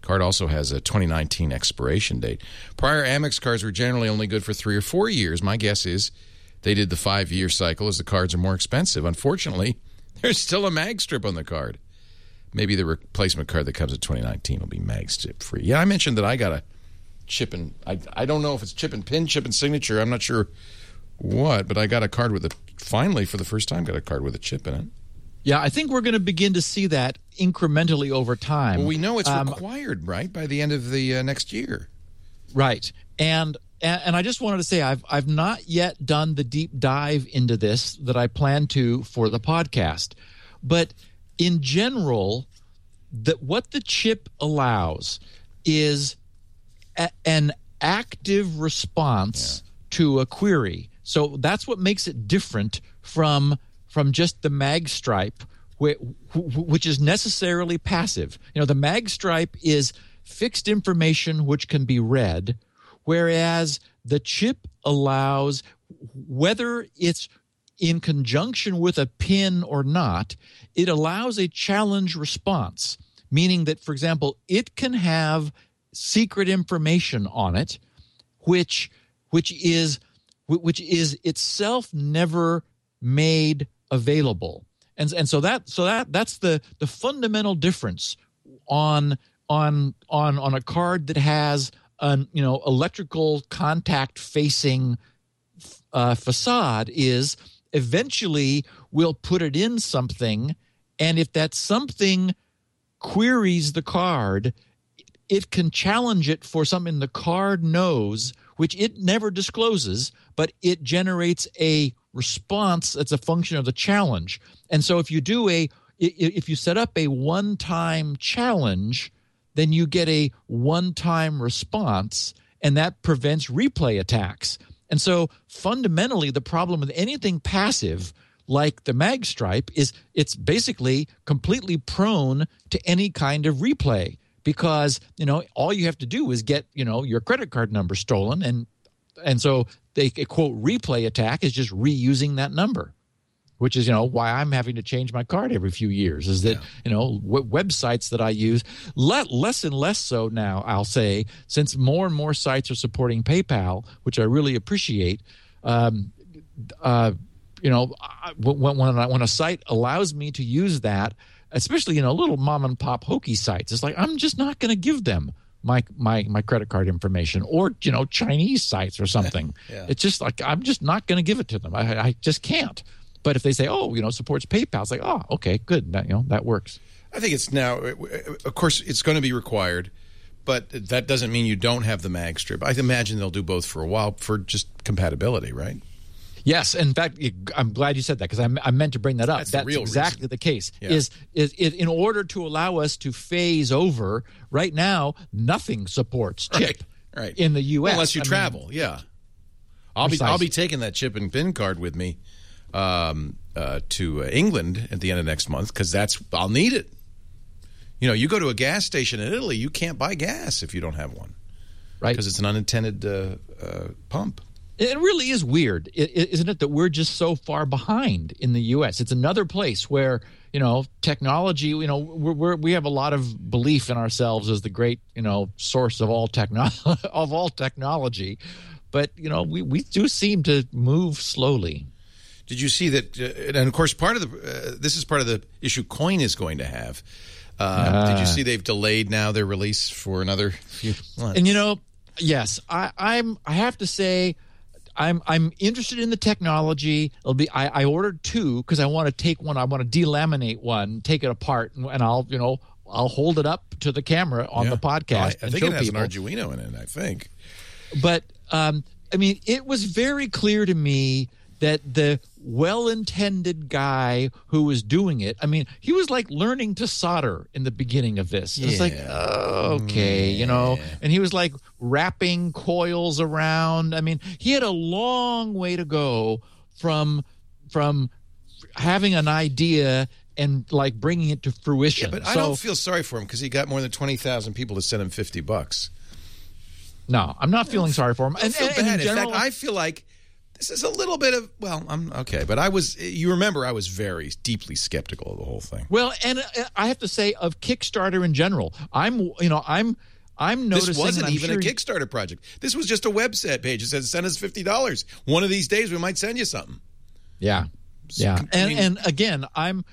Card also has a 2019 expiration date. Prior Amex cards were generally only good for three or four years. My guess is they did the five year cycle as the cards are more expensive. Unfortunately, <laughs> there's still a mag strip on the card. Maybe the replacement card that comes in 2019 will be mag strip free. Yeah, I mentioned that I got a chip and I, I don't know if it's chip and pin, chip and signature. I'm not sure what, but I got a card with a finally for the first time got a card with a chip in it. Yeah, I think we're going to begin to see that incrementally over time. Well, we know it's um, required, right, by the end of the uh, next year. Right, and, and and I just wanted to say I've I've not yet done the deep dive into this that I plan to for the podcast, but in general, that what the chip allows is a, an active response yeah. to a query. So that's what makes it different from from just the mag stripe, which, which is necessarily passive. You know, the mag stripe is fixed information which can be read, whereas the chip allows whether it's in conjunction with a pin or not, it allows a challenge response, meaning that, for example, it can have secret information on it, which which is which is itself never made available. And, and so that so that that's the the fundamental difference on on on on a card that has an you know electrical contact facing uh, facade is eventually we'll put it in something and if that something queries the card it can challenge it for something the card knows which it never discloses but it generates a response that's a function of the challenge and so if you do a if you set up a one time challenge then you get a one time response, and that prevents replay attacks. And so fundamentally, the problem with anything passive like the mag stripe is it's basically completely prone to any kind of replay because you know all you have to do is get you know your credit card number stolen and and so they a quote replay attack is just reusing that number which is you know why I'm having to change my card every few years. Is that yeah. you know w- websites that I use let less and less so now. I'll say since more and more sites are supporting PayPal, which I really appreciate. Um, uh, you know, when when, I, when a site allows me to use that, especially you know little mom and pop hokey sites, it's like I'm just not going to give them my my my credit card information or you know Chinese sites or something. <laughs> yeah. It's just like I'm just not going to give it to them. I, I just can't. But if they say, oh, you know, supports PayPal, it's like, oh, okay, good. That, you know, that works. I think it's now, of course, it's going to be required, but that doesn't mean you don't have the mag strip. I imagine they'll do both for a while for just compatibility, right? Yes, in fact, I'm glad you said that because I, I, meant to bring that up. That's, That's the exactly reason. the case. Yeah. Is, is is in order to allow us to phase over? Right now, nothing supports chip right, right. in the U.S. Well, unless you I travel. Mean, yeah, I'll precisely. be I'll be taking that chip and pin card with me um, uh, to uh, England at the end of next month because that's I'll need it. You know, you go to a gas station in Italy, you can't buy gas if you don't have one, right? Because it's an unintended uh, uh, pump. It really is weird, isn't it, that we're just so far behind in the U.S. It's another place where you know technology. You know, we're, we're, we have a lot of belief in ourselves as the great you know source of all techno <laughs> of all technology, but you know we we do seem to move slowly. Did you see that? Uh, and of course, part of the uh, this is part of the issue Coin is going to have. Uh, uh, did you see they've delayed now their release for another few months? And you know, yes, I, I'm. I have to say. I'm I'm interested in the technology. It'll be I, I ordered two because I want to take one. I want to delaminate one, take it apart, and, and I'll you know I'll hold it up to the camera on yeah. the podcast. I, I think it has people. an Arduino in it. I think. But um, I mean, it was very clear to me that the well-intended guy who was doing it i mean he was like learning to solder in the beginning of this yeah. it's like oh, okay yeah. you know and he was like wrapping coils around i mean he had a long way to go from from having an idea and like bringing it to fruition yeah, but so, i don't feel sorry for him because he got more than 20000 people to send him 50 bucks no, I'm not feeling sorry for him. And, and, and in general, in fact, I feel like this is a little bit of well i'm okay but i was you remember i was very deeply skeptical of the whole thing well and uh, I have to say of kickstarter in general i'm you know i'm I'm noticing. This wasn't even sure a Kickstarter project. This was just a website page. It says send us fifty dollars. One of these days we might send you something. Yeah, yeah. And and again, I'm.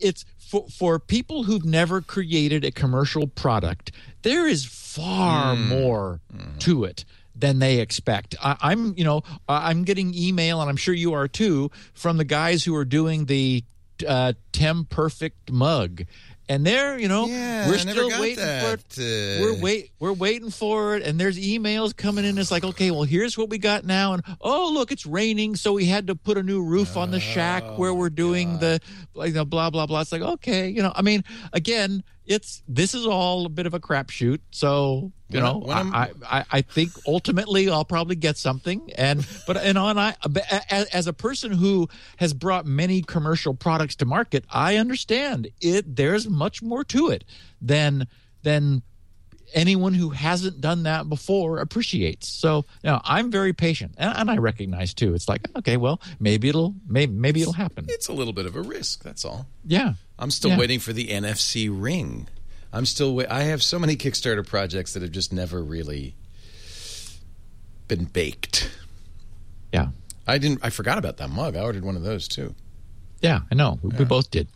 It's for for people who've never created a commercial product. There is far mm. more mm. to it than they expect. I, am you know, I'm getting email, and I'm sure you are too, from the guys who are doing the uh, TemPerfect mug. And they're, you know, yeah, we're still waiting that. for it. Uh... We're wait, we're waiting for it, and there's emails coming in. It's like, okay, well, here's what we got now, and oh, look, it's raining, so we had to put a new roof on the shack where we're doing God. the, like, the blah blah blah. It's like, okay, you know, I mean, again, it's this is all a bit of a crapshoot. So you When know, I, I I think ultimately I'll probably get something. And but and on I as, as a person who has brought many commercial products to market, I understand it. There's much more to it than than anyone who hasn't done that before appreciates. So, you know, I'm very patient, and, and I recognize too. It's like, okay, well, maybe it'll, maybe, maybe it'll happen. It's a little bit of a risk. That's all. Yeah, I'm still Yeah. waiting for the NFC ring. I'm still. Wait- I have so many Kickstarter projects that have just never really been baked. yeah, I didn't. I forgot about that mug. I ordered one of those too. yeah. I know. We, we both did.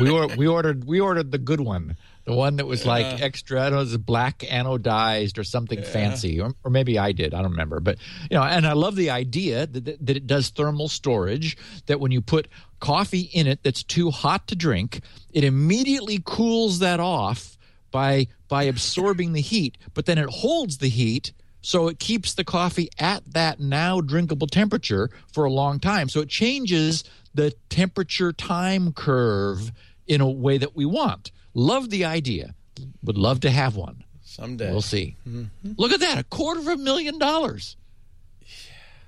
we or, we ordered we ordered the good one, the one that was like extra. I don't know, it was black anodized or something fancy, or, or maybe I did. I don't remember. But you know, and I love the idea that, that, that it does thermal storage. That when you put coffee in it that's too hot to drink, it immediately cools that off by by absorbing the heat. But then it holds the heat. So it keeps the coffee at that now drinkable temperature for a long time. So it changes the temperature time curve in a way that we want. Love the idea. Would love to have one. Someday. We'll see. Mm-hmm. Look at that, a quarter of a million dollars.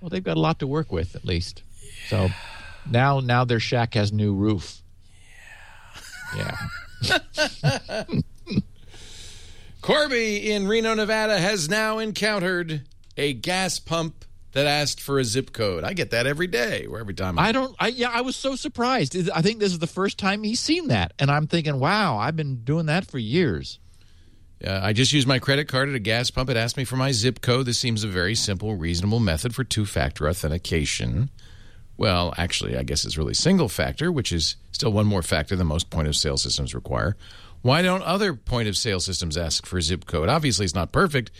Well, they've got a lot to work with, at least. So now, now their shack has new roof. Yeah. Yeah. <laughs> <laughs> Corby in Reno, Nevada has now encountered a gas pump that asked for a zip code. I get that every day, or every time. I don't. I yeah. I was so surprised. I think this is the first time he's seen that, and I'm thinking, wow, I've been doing that for years. Uh, I just used my credit card at a gas pump. It asked me for my zip code. This seems a very simple, reasonable method for two factor authentication. Well, actually, I guess it's really single factor, which is still one more factor than most point of sale systems require. Why don't other point of sale systems ask for zip code? Obviously, it's not perfect,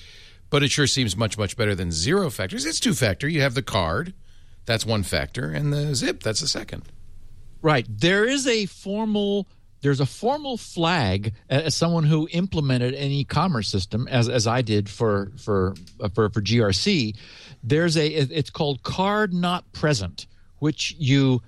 but it sure seems much, much better than zero factors. It's two factor. You have the card, that's one factor, and the zip, that's the second. Right. There is a formal there's a formal flag as someone who implemented an e-commerce system as as I did for for uh, for, for GRC. There's a it's called card not present, which you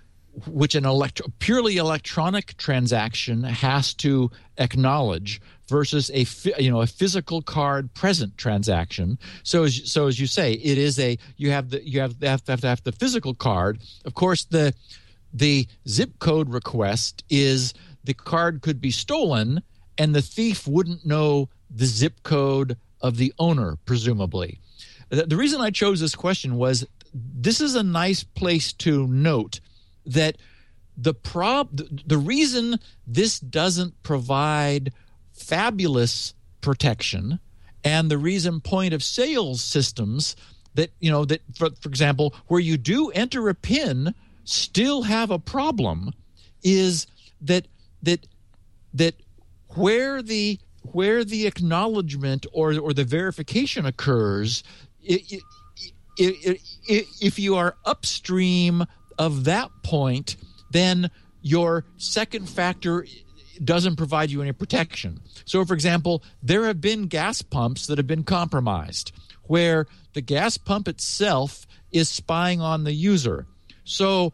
which an elect- purely electronic transaction has to acknowledge versus a you know a physical card present transaction. So as so as you say, it is a you have the you have have to have, to have the physical card. Of course, the the zip code request is the card could be stolen and the thief wouldn't know the zip code of the owner, presumably. The reason I chose this question was this is a nice place to note that the prob the reason this doesn't provide fabulous protection and the reason point of sales systems that you know that for, for example where you do enter a pin still have a problem is that that that where the where the acknowledgement or or the verification occurs it, it, it, if you are upstream of that point then your second factor doesn't provide you any protection so for example there have been gas pumps that have been compromised where the gas pump itself is spying on the user so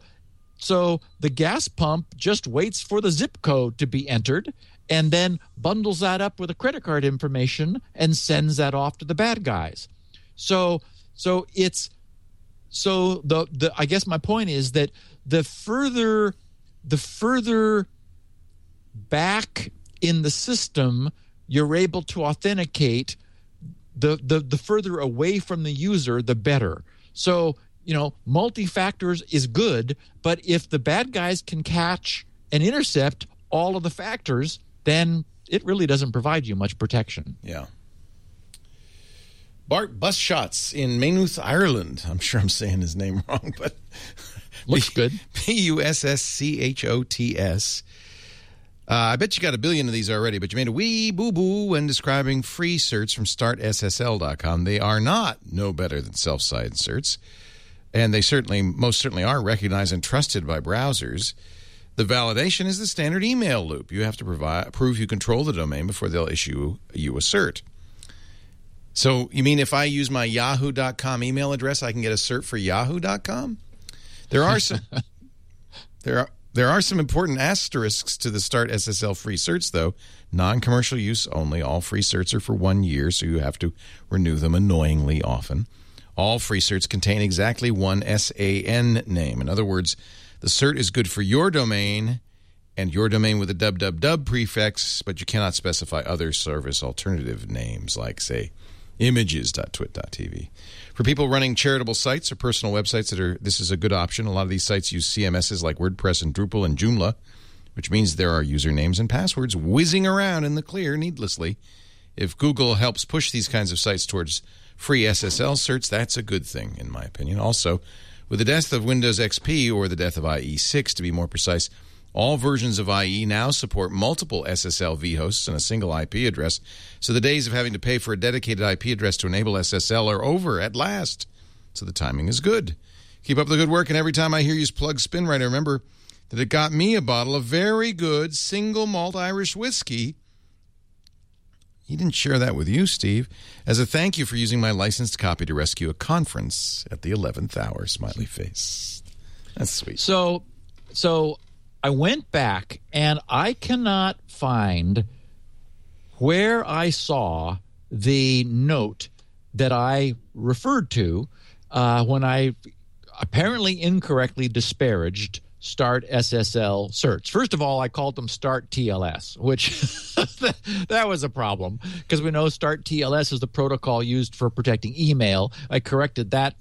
so the gas pump just waits for the zip code to be entered and then bundles that up with the credit card information and sends that off to the bad guys. So so it's so the the I guess my point is that the further the further back in the system you're able to authenticate the the the further away from the user the better. So you know, multi factors is good, but if the bad guys can catch and intercept all of the factors, then it really doesn't provide you much protection. Yeah. Bart Busschots in Maynooth, Ireland. I'm sure I'm saying his name <laughs> wrong, but Looks good. <laughs> B U S S C H O T S. Uh, I bet you got a billion of these already, but you made a wee boo boo when describing free certs from startssl.com. They are not no better than self-signed certs, and they certainly, most certainly, are recognized and trusted by browsers. The validation is the standard email loop. You have to provide, prove you control the domain before they'll issue you a cert. So, you mean if I use my yahoo.com email address, I can get a cert for yahoo.com? There are some. <laughs> there are There are some important asterisks to the Start SSL free certs, though. Non commercial use only. All free certs are for one year, so you have to renew them annoyingly often. All free certs contain exactly one SAN name. In other words, the cert is good for your domain and your domain with a www prefix, but you cannot specify other service alternative names like, say, images.twit.tv. For people running charitable sites or personal websites that are this is a good option. A lot of these sites use CMSs like WordPress and Drupal and Joomla, which means there are usernames and passwords whizzing around in the clear needlessly. If Google helps push these kinds of sites towards free SSL certs, that's a good thing in my opinion. Also, with the death of Windows XP or the death of IE6 to be more precise, all versions of IE now support multiple SSL vhosts and a single IP address, so the days of having to pay for a dedicated IP address to enable SSL are over at last. So the timing is good. Keep up the good work, and every time I hear you plug SpinRite, remember that it got me a bottle of very good single malt Irish whiskey. He didn't share that with you, Steve. As a thank you for using my licensed copy to rescue a conference at the 11th hour, smiley face. That's sweet. So, so I went back and I cannot find where I saw the note that I referred to uh, when I apparently incorrectly disparaged Start SSL certs. First of all, I called them Start TLS, which <laughs> that was a problem because we know Start TLS is the protocol used for protecting email. I corrected that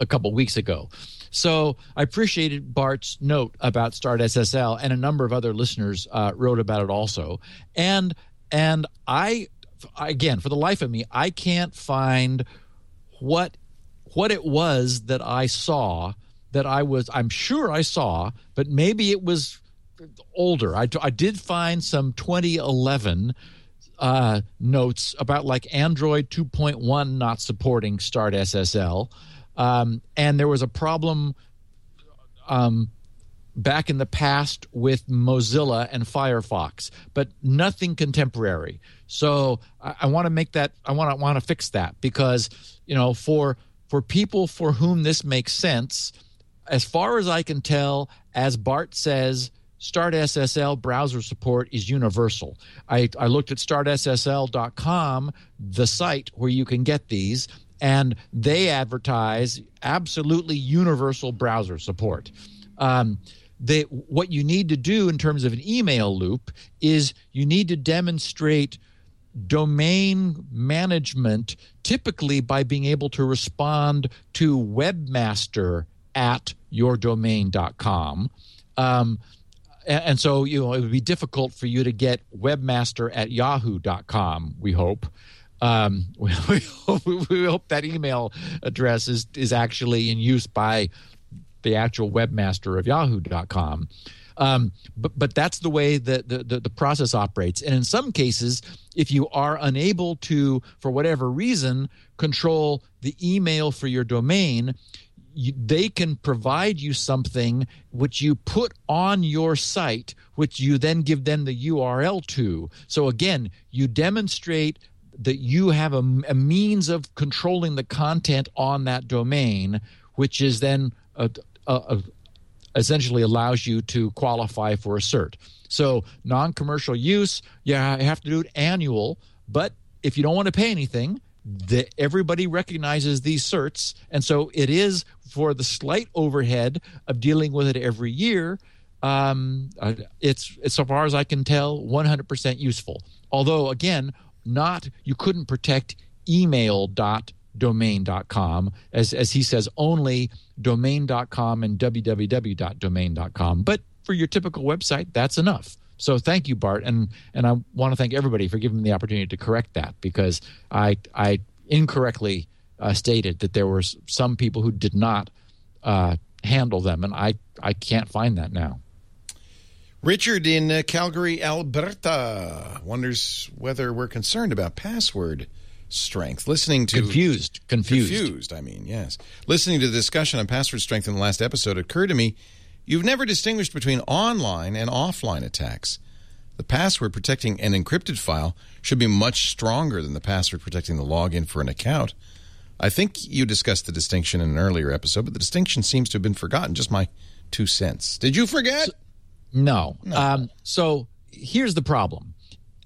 a couple weeks ago. So I appreciated Bart's note about Start SSL, and a number of other listeners uh, wrote about it also. And and I again, for the life of me, I can't find what what it was that I saw that I was. I'm sure I saw, but maybe it was older. I, I did find some 2011 uh, notes about like Android 2.1 not supporting Start SSL. Um, and there was a problem um, back in the past with Mozilla and Firefox, but nothing contemporary. So I, I want to make that. I want to want to fix that because you know for for people for whom this makes sense, as far as I can tell, as Bart says. Start SSL browser support is universal. I, I looked at startssl.com, the site where you can get these, and they advertise absolutely universal browser support. Um, they, what you need to do in terms of an email loop is you need to demonstrate domain management typically by being able to respond to webmaster at yourdomain.com. Um, and, and so you know it would be difficult for you to get webmaster at yahoo.com we hope um, <laughs> we, we, hope, we hope that email address is, is actually in use by the actual webmaster of yahoo.com. Um, but, but that's the way that the, the, the process operates. And in some cases, if you are unable to, for whatever reason, control the email for your domain, you, they can provide you something which you put on your site, which you then give them the URL to. So again, you demonstrate that you have a, a, means of controlling the content on that domain, which is then a, a, essentially allows you to qualify for a cert. So non-commercial use, yeah, you have to do it annual, but if you don't want to pay anything, the, everybody recognizes these certs, and so it is for the slight overhead of dealing with it every year. Um, uh, it's, it's so far as I can tell, 100% useful. Although again, not you couldn't protect email.domain.com as as he says only domain.com and www.domain.com but for your typical website that's enough. So thank you bart and and i want to thank everybody for giving me the opportunity to correct that because i i incorrectly uh, stated that there were some people who did not uh, handle them and i i can't find that now Richard in uh, Calgary, Alberta, wonders whether we're concerned about password strength. Listening to confused, confused, confused. I mean, yes. Listening to the discussion on password strength in the last episode occurred to me. You've never distinguished between online and offline attacks. The password protecting an encrypted file should be much stronger than the password protecting the login for an account. I think you discussed the distinction in an earlier episode, but the distinction seems to have been forgotten. Just my two cents. Did you forget? So- No. Um, so here's the problem.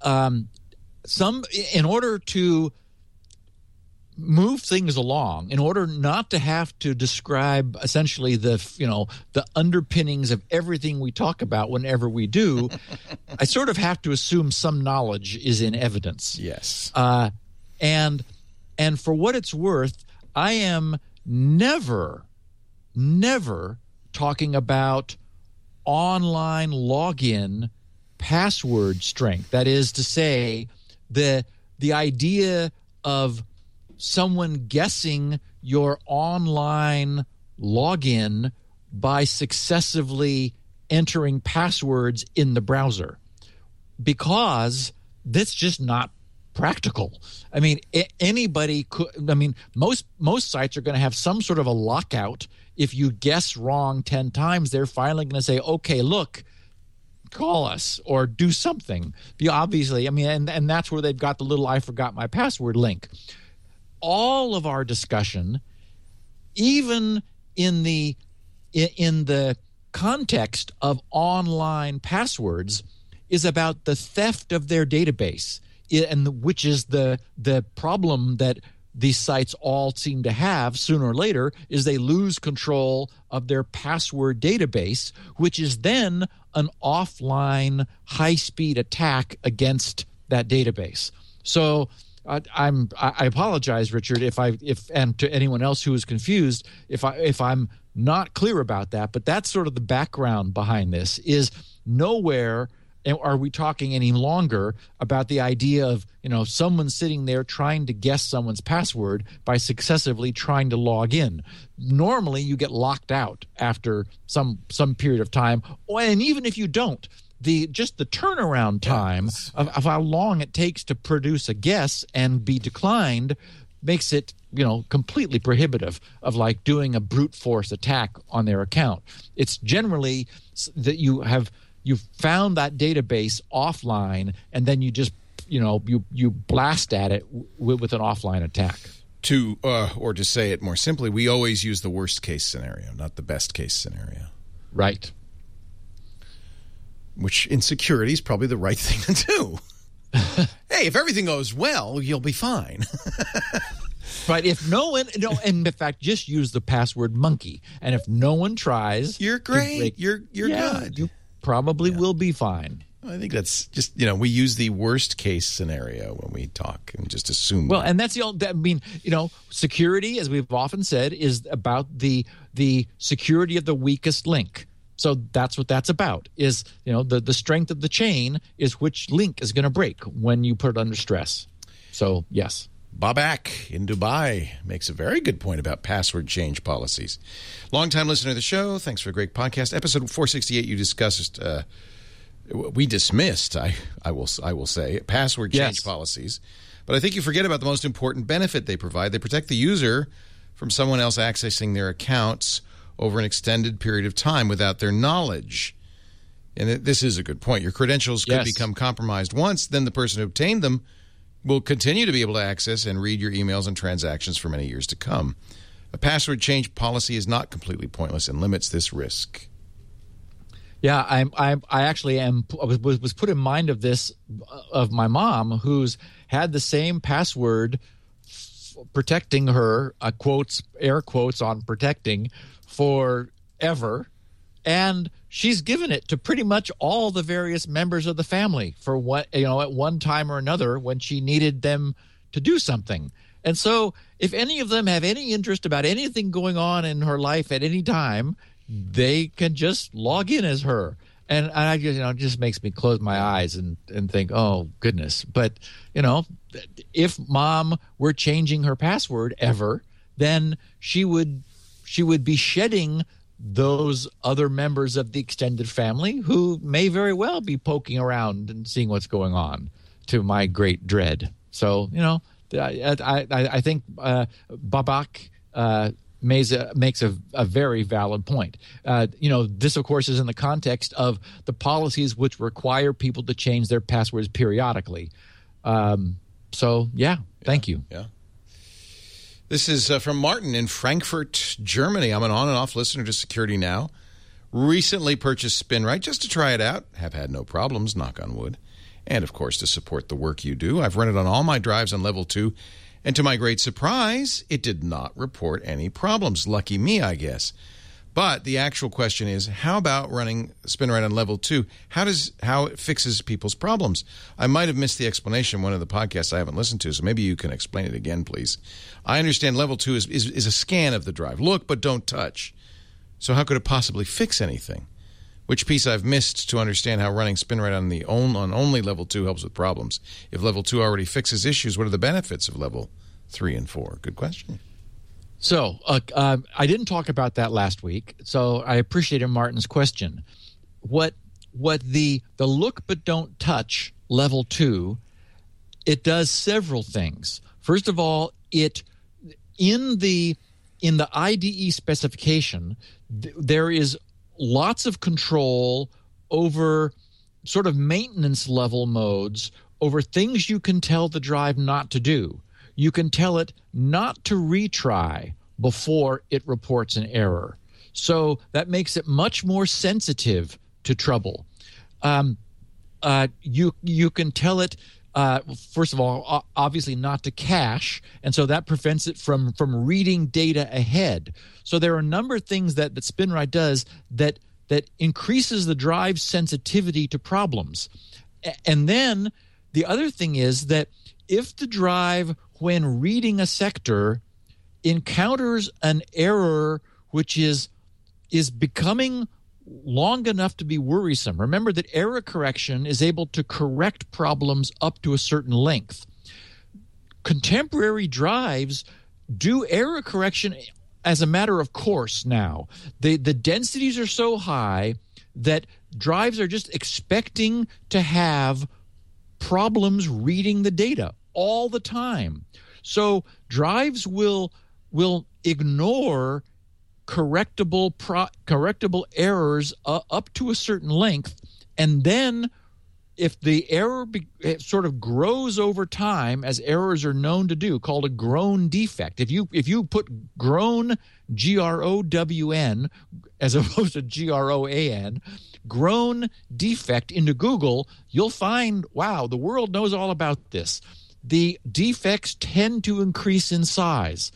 Um, some in order to move things along in order not to have to describe essentially the you know the underpinnings of everything we talk about whenever we do <laughs> i sort of have to assume some knowledge is in evidence Yes. uh, and and for what it's worth, I am never, never talking about online login password strength. That is to say, the the idea of someone guessing your online login by successively entering passwords in the browser because that's just not practical. I mean, anybody could. I mean, most most sites are going to have some sort of a lockout. If you guess wrong ten times, they're finally going to say, "Okay, look." Call us or do something. Obviously, I mean, and, and that's where they've got the little "I forgot my password" link. All of our discussion, even in the in the context of online passwords is about the theft of their database and which is the the problem that these sites all seem to have sooner or later is they lose control of their password database which is then an offline high speed attack against that database so I, I'm I apologize, Richard, if I if and to anyone else who is confused, if I if I'm not clear about that. But that's sort of the background behind this. Is nowhere are we talking any longer about the idea of you know someone sitting there trying to guess someone's password by successively trying to log in. Normally, you get locked out after some some period of time, and even if you don't, the just the turnaround time of, of how long it takes to produce a guess and be declined makes it you know completely prohibitive of like doing a brute force attack on their account. It's generally that you have you've found that database offline and then you just you know you you blast at it w- with an offline attack To uh, or to say it more simply, we always use the worst case scenario, not the best case scenario. right Which in security is probably the right <laughs> thing to do. <laughs> hey, if everything goes well, you'll be fine. <laughs> But If no one, no, and in fact, just use the password monkey. And if no one tries, You're great. break- You're you're Yeah, good. You probably will be fine. I think that's just you know we use the worst case scenario when we talk and just assume. Well, and that's the old. I mean, you know, security, as we've often said, is about the the security of the weakest link. So that's what that's about. Is you know the the strength of the chain is which link is going to break when you put it under stress. So yes. Babak in Dubai makes a very good point about password change policies. Longtime listener to the show, thanks for a great podcast. Episode 468, you discussed, uh, we dismissed, I, I will I will say, password change Yes. policies. But I think you forget about the most important benefit they provide. They protect the user from someone else accessing their accounts over an extended period of time without their knowledge. And this is a good point. Your credentials could Yes. become compromised once, then the person who obtained them will continue to be able to access and read your emails and transactions for many years to come. A password change policy is not completely pointless and limits this risk. Yeah, I'm. I I actually am. I was was was put in mind of this uh, of my mom, who's had the same password f- protecting her uh, quotes air quotes on protecting forever, and she's given it to pretty much all the various members of the family for what you know at one time or another when she needed them to do something. And so, if any of them have any interest about anything going on in her life at any time, they can just log in as her. And I just, you know, just makes me close my eyes and, and think, oh, goodness. But, you know, if mom were changing her password ever, then she would she would be shedding those other members of the extended family who may very well be poking around and seeing what's going on to my great dread. So, you know, I, I, I think uh, Babak uh, makes a, makes a, a very valid point. Uh, you know, this, of course, is in the context of the policies which require people to change their passwords periodically. Um, so, yeah, thank you. Yeah. This is uh, from Martin in Frankfurt, Germany. I'm an on and off listener to Security Now. Recently purchased SpinRite just to try it out. Have had no problems, knock on wood. And of course, to support the work you do. I've run it on all my drives on level 2. And to my great surprise, it did not report any problems. Lucky me, I guess. But the actual question is, how about running spin SpinRite on level two? How does how it fixes people's problems? I might have missed the explanation one of the podcasts I haven't listened to, so maybe you can explain it again, please. I understand level two is, is, is a scan of the drive. Look, but don't touch. So how could it possibly fix anything? Which piece I've missed to understand how running spin SpinRite on the on, on only level two helps with problems? If level two already fixes issues, what are the benefits of level three and four? Good question. So uh, uh, I didn't talk about that last week, so I appreciated Martin's question. What what the the look but don't touch level two? It does several things. First of all, it in the in the IDE specification, th- there is lots of control over sort of maintenance level modes over things you can tell the drive not to do you can tell it not to retry before it reports an error. So that makes it much more sensitive to trouble. Um, uh, you you can tell it uh, first of all, obviously not to cache, and so that prevents it from from reading data ahead. So there are a number of things that that SpinRite does that that increases the drive's sensitivity to problems. And then the other thing is that if the drive when reading a sector encounters an error which is is becoming long enough to be worrisome. Remember that error correction is able to correct problems up to a certain length. Contemporary drives do error correction as a matter of course now. The the densities are so high that drives are just expecting to have problems reading the data all the time. So drives will will ignore correctable pro- correctable errors uh, up to a certain length, and then if the error be, sort of grows over time, as errors are known to do, called a grown defect. If you if you put grown G R O W N as opposed to G R O A N, grown defect into Google, you'll find wow, the world knows all about this the defects tend to increase in size.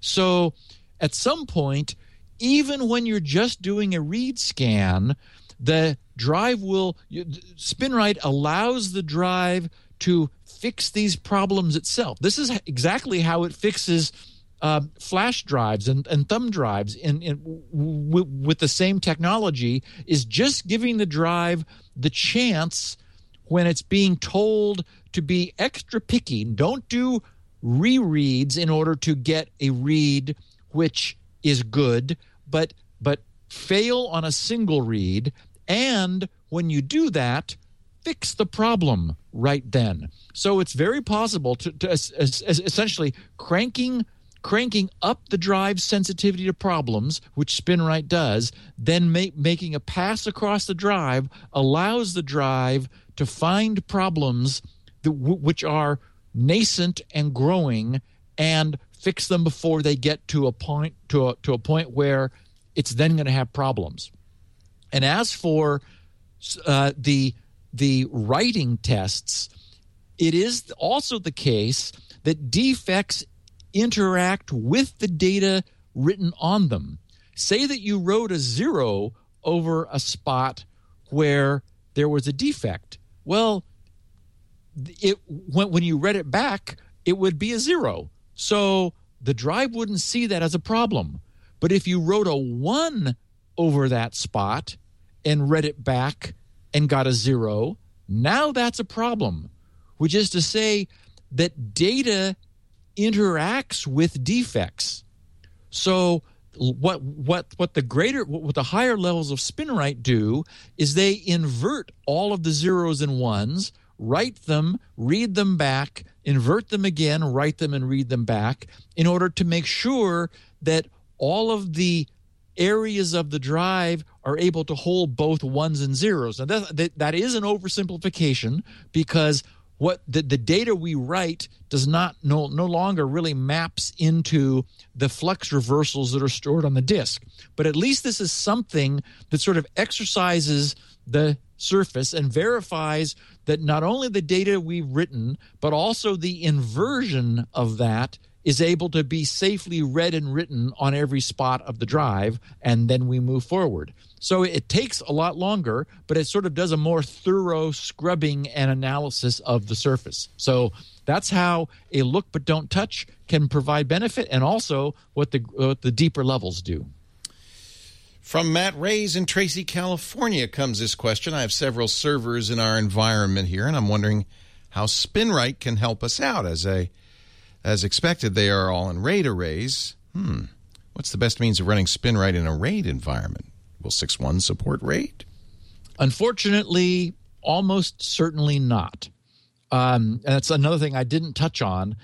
So at some point, even when you're just doing a read scan, the drive will, SpinRite allows the drive to fix these problems itself. This is exactly how it fixes uh, flash drives and, and thumb drives in, in w- with the same technology is just giving the drive the chance when it's being told to be extra picky. Don't do rereads in order to get a read which is good, but but fail on a single read. And when you do that, fix the problem right then. So it's very possible to, to as, as, as essentially cranking cranking up the drive sensitivity to problems, which SpinRite does, then making a pass across the drive allows the drive to find problems which are nascent and growing and fix them before they get to a point to a, to a point where it's then going to have problems. And as for uh, the the writing tests, it is also the case that defects interact with the data written on them. Say that you wrote a zero over a spot where there was a defect. Well, it when, when you read it back, it would be a zero. So the drive wouldn't see that as a problem. But if you wrote a one over that spot and read it back and got a zero, now that's a problem, which is to say that data interacts with defects. So what what what the greater what the higher levels of spin SpinRite do is they invert all of the zeros and ones write them, read them back, invert them again, write them and read them back in order to make sure that all of the areas of the drive are able to hold both ones and zeros. Now, that, that, that is an oversimplification because what the, the data we write does not no, no longer really maps into the flux reversals that are stored on the disk. But at least this is something that sort of exercises the surface and verifies that not only the data we've written, but also the inversion of that is able to be safely read and written on every spot of the drive, and then we move forward. So it takes a lot longer, but it sort of does a more thorough scrubbing and analysis of the surface. So that's how a look but don't touch can provide benefit, and also what the what the deeper levels do. From Matt Rays in Tracy, California comes this question. I have several servers in our environment here, and I'm wondering how SpinRite can help us out as a as expected, they are all in RAID arrays. Hmm. What's the best means of running SpinRite in a RAID environment? Will 6.1 support RAID? Unfortunately, almost certainly not. Um, and that's another thing I didn't touch on.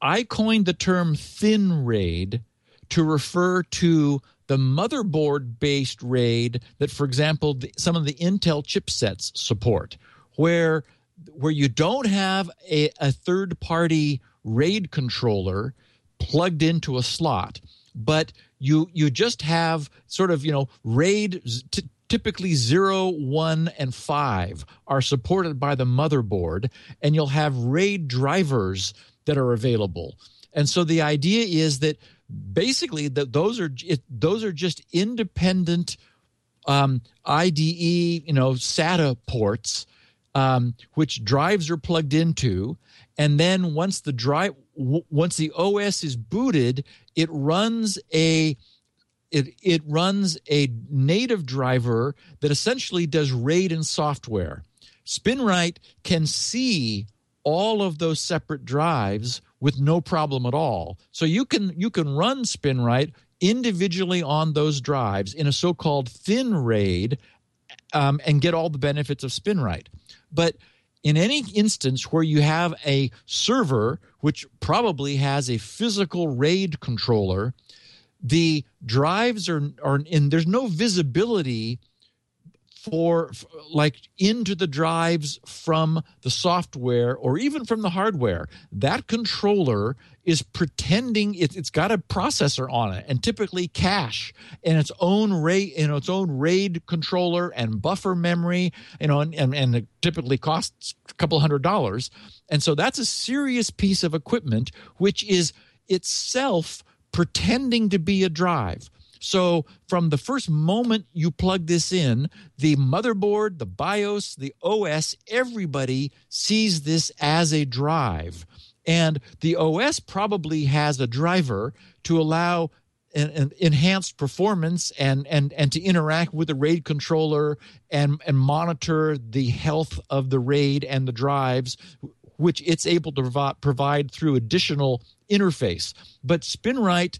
I coined the term thin RAID to refer to the motherboard based RAID that, for example, the, some of the Intel chipsets support, where where you don't have a, a third party RAID controller plugged into a slot, but you you just have sort of you know RAID. T- typically 0, 1, and 5 are supported by the motherboard, and you'll have RAID drivers that are available. And so the idea is that basically that those are it, those are just independent um, IDE, you know, SATA ports, um, which drives are plugged into, and then once the drive once the OS is booted, it runs a it it runs a native driver that essentially does RAID and software. SpinRite can see all of those separate drives with no problem at all. So you can you can run SpinRite individually on those drives in a so-called thin RAID um, and get all the benefits of SpinRite. But in any instance where you have a server which probably has a physical RAID controller, the drives are are in there's no visibility for like into the drives from the software or even from the hardware. That controller is pretending it, has got a processor on it and typically cache in its own RAID in its own RAID controller and buffer memory you know and, and, and it typically costs a couple hundred dollars. And so that's a serious piece of equipment which is itself pretending to be a drive so, from the first moment you plug this in, the motherboard, the BIOS, the OS, everybody sees this as a drive. And the OS probably has a driver to allow an, an enhanced performance and, and, and to interact with the RAID controller and, and monitor the health of the RAID and the drives, which it's able to provide, provide through additional interface. But SpinRite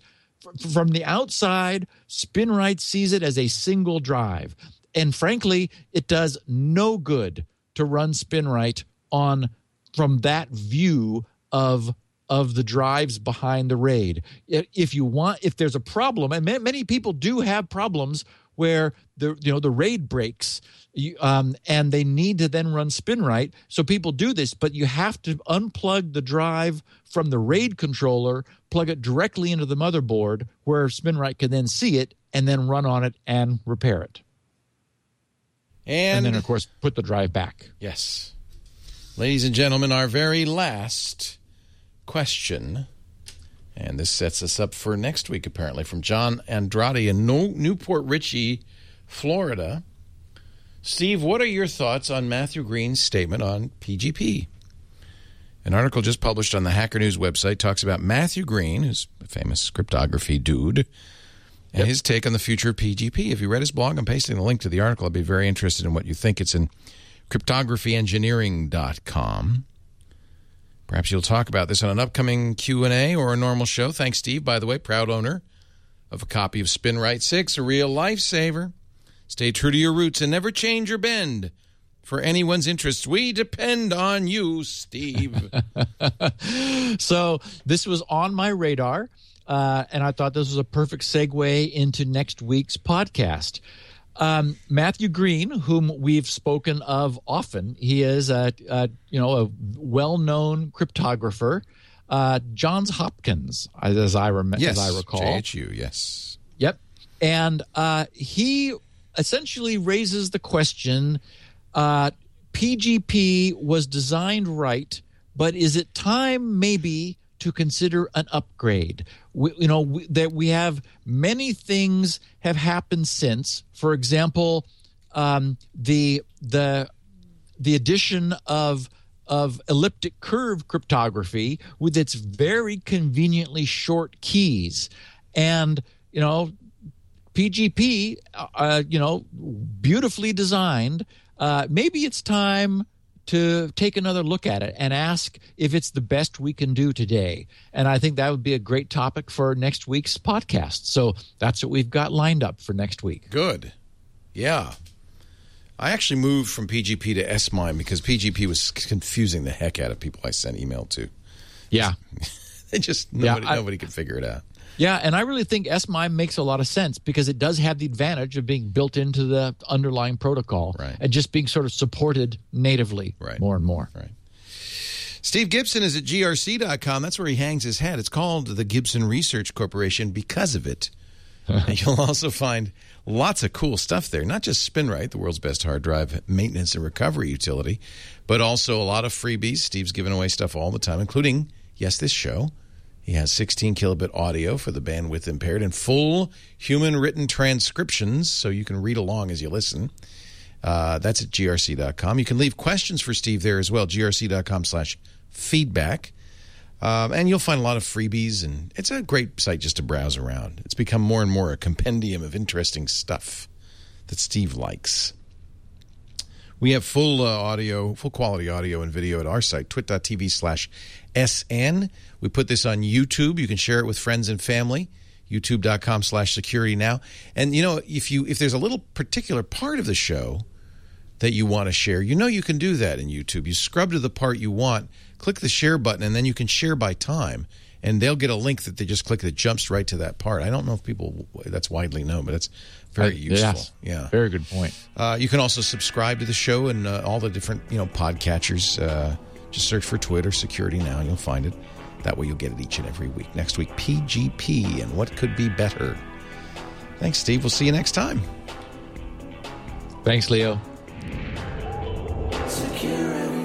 from the outside, SpinRite sees it as a single drive. And frankly, it does no good to run SpinRite on from that view of of the drives behind the raid. If you want, if there's a problem, and many people do have problems where the you know the raid breaks um, and they need to then run SpinRite so people do this but you have to unplug the drive from the raid controller plug it directly into the motherboard where SpinRite can then see it and then run on it and repair it. And, and then of course put the drive back. Yes. Ladies and gentlemen our very last question and this sets us up for next week, apparently, from John Andrade in New Port Richey, Florida. Steve, what are your thoughts on Matthew Green's statement on PGP? An article just published on the Hacker News website talks about Matthew Green, who's a famous cryptography dude, and yep. his take on the future of PGP. If you read his blog, I'm pasting the link to the article. I'd be very interested in what you think. It's in cryptographyengineering.com. Perhaps you'll talk about this on an upcoming Q&A or a normal show. Thanks, Steve, by the way, proud owner of a copy of SpinRite 6, a real lifesaver. Stay true to your roots and never change or bend. For anyone's interests, we depend on you, Steve. <laughs> so this was on my radar, uh, and I thought this was a perfect segue into next week's podcast. Um, Matthew Green, whom we've spoken of often, he is a, a you know a well-known cryptographer. Uh, Johns Hopkins, as I rem- yes, as I recall, JHU, yes. Yep, and uh, he essentially raises the question: uh, PGP was designed right, but is it time maybe to consider an upgrade? We, you know we, that we have many things have happened since. For example, um, the the the addition of of elliptic curve cryptography with its very conveniently short keys and you know pgp uh, you know beautifully designed uh, maybe it's time to take another look at it and ask if it's the best we can do today. And I think that would be a great topic for next week's podcast. So that's what we've got lined up for next week. Good. Yeah. I actually moved from PGP to S-MIME because PGP was confusing the heck out of people I sent email to. Yeah. <laughs> they just nobody, I- nobody could figure it out. Yeah, and I really think S-MIME makes a lot of sense because it does have the advantage of being built into the underlying protocol Right. and just being sort of supported natively Right. more and more. Right. Steve Gibson is at grc.com. That's where he hangs his hat. It's called the Gibson Research Corporation because of it. <laughs> and you'll also find lots of cool stuff there. Not just SpinRite, the world's best hard drive maintenance and recovery utility, but also a lot of freebies. Steve's giving away stuff all the time, including, yes, this show. He has 16 kilobit audio for the bandwidth impaired and full human written transcriptions so you can read along as you listen. Uh, that's at grc.com. You can leave questions for Steve there as well, grc.com slash feedback. Um, and you'll find a lot of freebies, and it's a great site just to browse around. It's become more and more a compendium of interesting stuff that Steve likes. We have full uh, audio, full quality audio and video at our site, twit.tv slash SN. We put this on YouTube. You can share it with friends and family. YouTube.com slash security now. And you know, if you if there's a little particular part of the show that you want to share, you know you can do that in YouTube. You scrub to the part you want, click the share button, and then you can share by time. And they'll get a link that they just click that jumps right to that part. I don't know if people that's widely known, but it's very useful. yes. Yeah. Very good point. Uh, you can also subscribe to the show and uh, all the different you know podcatchers. Uh, just search for TWiT Security Now, and you'll find it. That way, you'll get it each and every week. Next week, PGP and what could be better. Thanks, Steve. We'll see you next time. Thanks, Leo. Security.